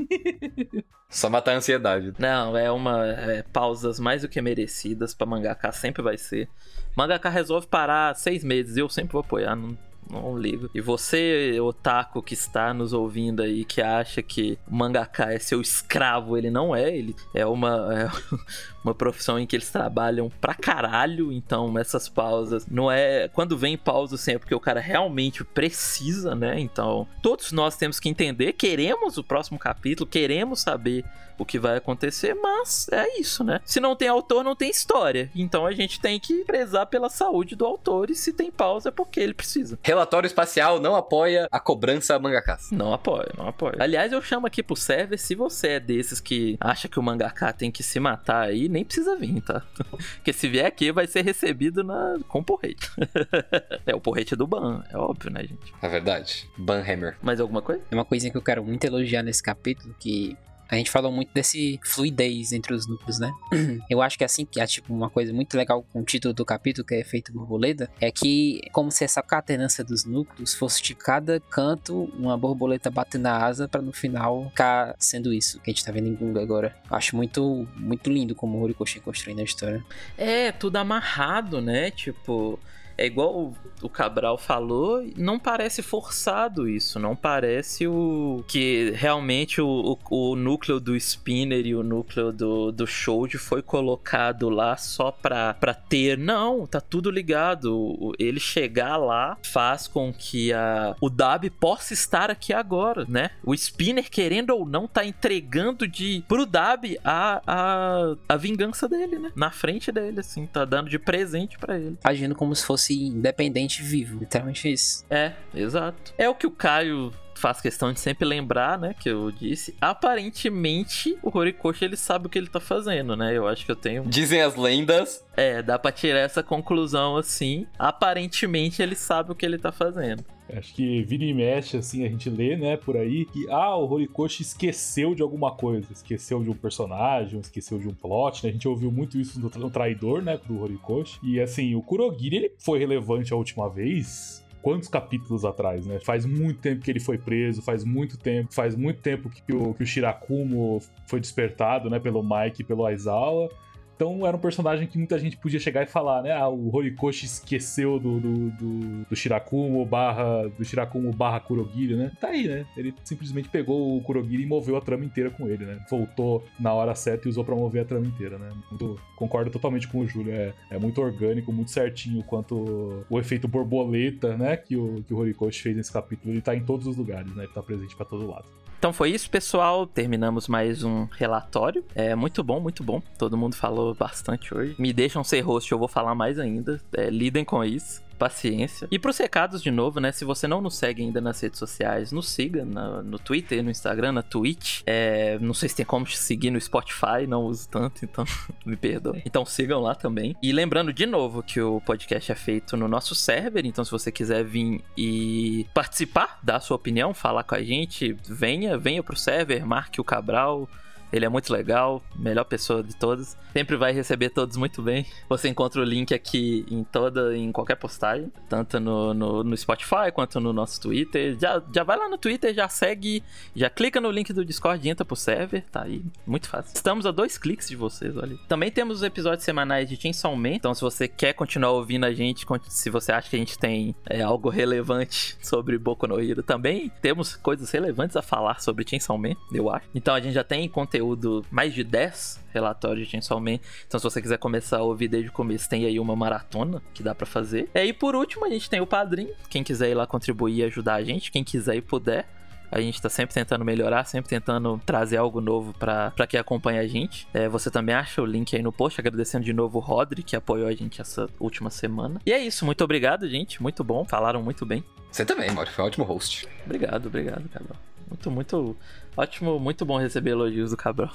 S3: [LAUGHS]
S2: Só matar a ansiedade.
S1: Não, é uma. É, pausas mais do que merecidas pra mangaka, sempre vai ser. Mangaka resolve parar seis meses, eu sempre vou apoiar, não, não ligo. E você, otaku que está nos ouvindo aí, que acha que o mangaka é seu escravo, ele não é. Ele é uma, é [LAUGHS] uma profissão em que eles trabalham pra caralho. Então, essas pausas não é. Quando vem pausa, assim, é porque o cara realmente precisa, né? Então, todos nós temos que entender, queremos o próximo capítulo, queremos saber o que vai acontecer, mas é isso, né? Se não tem autor, não tem história. Então a gente tem que prezar pela saúde do autor e se tem pausa é porque ele precisa.
S2: Relatório espacial não apoia a cobrança mangakas.
S1: Não apoia, não apoia. Aliás, eu chamo aqui pro server, se você é desses que acha que o mangaka tem que se matar aí, nem precisa vir, tá? [LAUGHS] Porque se vier aqui, vai ser recebido na... com porrete. [LAUGHS] é o porrete do Ban, é óbvio, né, gente?
S2: É verdade. Banhammer.
S1: Mais alguma coisa?
S4: É uma coisinha que eu quero muito elogiar nesse capítulo, que a gente falou muito desse fluidez entre os núcleos, né? [CLEARS THROAT] Eu acho que assim, que é tipo uma coisa muito legal com o título do capítulo, que é Efeito Borboleta, é que como se essa catenância dos núcleos fosse de cada canto uma borboleta batendo na asa para no final ficar sendo isso que a gente tá vendo em Gunga agora. Eu acho muito, muito lindo como o Horikoshi construindo a história.
S1: É, tudo amarrado, né? Tipo, é igual o, o Cabral falou, não parece forçado isso, não parece o que realmente o, o, o núcleo do Spinner e o núcleo do, do Shoji foi colocado lá só pra, pra ter. Não, tá tudo ligado. Ele chegar lá faz com que a, o Dab possa estar aqui agora, né? O Spinner, querendo ou não, tá entregando de pro Dab a, a, a vingança dele, né? Na frente dele, assim, tá dando de presente pra ele.
S4: Agindo como se fosse independente vivo. Literalmente isso.
S1: É, exato. É o que o Caio faz questão de sempre lembrar, né? Que eu disse. Aparentemente, o Horikoshi ele sabe o que ele tá fazendo, né? Eu acho que eu tenho.
S2: Dizem as lendas.
S1: É, dá pra tirar essa conclusão assim. Aparentemente, ele sabe o que ele tá fazendo.
S3: Acho que vira e mexe, assim, a gente lê, né, por aí, que, ah, o Horikoshi esqueceu de alguma coisa. Esqueceu de um personagem, esqueceu de um plot, né? A gente ouviu muito isso no, no Traidor, né, do Horikoshi. E, assim, o Kurogiri, ele foi relevante a última vez... Quantos capítulos atrás, né? Faz muito tempo que ele foi preso, faz muito tempo, faz muito tempo que o, que o Shirakumo foi despertado, né, pelo Mike e pelo Aizawa. Então era um personagem que muita gente podia chegar e falar, né? Ah, o Horikoshi esqueceu do, do, do, do Shirakumo barra. Do Shirakumo barra Kurogiri, né? Tá aí, né? Ele simplesmente pegou o Kurogiri e moveu a trama inteira com ele, né? Voltou na hora certa e usou pra mover a trama inteira, né? Muito- concordo totalmente com o Júlio. É, é muito orgânico, muito certinho quanto o efeito borboleta, né? Que o, que o Horikoshi fez nesse capítulo. Ele tá em todos os lugares, né? Ele tá presente pra todo lado.
S1: Então foi isso, pessoal. Terminamos mais um relatório. É muito bom, muito bom. Todo mundo falou bastante hoje. Me deixam ser host, eu vou falar mais ainda. É, lidem com isso. Paciência. E pros recados de novo, né? Se você não nos segue ainda nas redes sociais, nos siga na- no Twitter, no Instagram, na Twitch. É, não sei se tem como te seguir no Spotify, não uso tanto, então [LAUGHS] me perdoe. Então sigam lá também. E lembrando de novo que o podcast é feito no nosso server, então se você quiser vir e participar, dar a sua opinião, falar com a gente, venha, venha pro server, marque o Cabral. Ele é muito legal, melhor pessoa de todas. Sempre vai receber todos muito bem. Você encontra o link aqui em toda, em qualquer postagem, tanto no, no, no Spotify quanto no nosso Twitter. Já, já vai lá no Twitter, já segue, já clica no link do Discord e entra pro server, tá aí, muito fácil. Estamos a dois cliques de vocês, olha. Também temos os episódios semanais de Chainsaw Man, então se você quer continuar ouvindo a gente, se você acha que a gente tem é, algo relevante sobre Boku no Hero também, temos coisas relevantes a falar sobre Chainsaw Man, eu acho. Então a gente já tem conteúdo, mais de 10 relatórios de Chainsaw Man, então se você quiser começar a ouvir desde o começo, tem aí uma maratona que dá pra fazer. E aí por último a gente tem o Padrim, quem quiser ir lá contribuir e ajudar a gente, quem quiser e puder. A gente tá sempre tentando melhorar, sempre tentando trazer algo novo pra pra quem acompanha a gente. É, você também acha o link aí no post, agradecendo de novo o Rodri, que apoiou a gente essa última semana. E é isso, muito obrigado, gente. Muito bom, falaram muito bem.
S2: Você também, Mauro. Foi um ótimo host.
S1: Obrigado, obrigado, Cabral. Muito, muito ótimo, muito bom receber elogios do Cabral.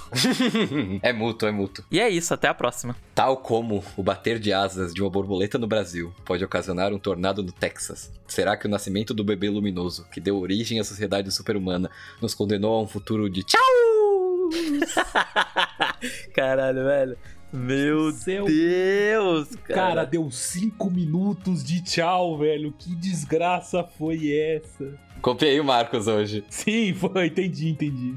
S1: [LAUGHS]
S2: é mútuo, é mútuo.
S1: E é isso, até a próxima.
S2: Tal como o bater de asas de uma borboleta no Brasil pode ocasionar um tornado no Texas, será que o nascimento do bebê luminoso, que deu origem à sociedade super-humana, nos condenou a um futuro de tchau? [LAUGHS]
S1: Caralho, velho. Meu
S3: Céu.
S1: Deus, cara.
S3: Cara, deu cinco minutos de tchau, velho. Que desgraça foi essa?
S2: Copiei o Marcos hoje.
S3: Sim, foi, entendi, entendi.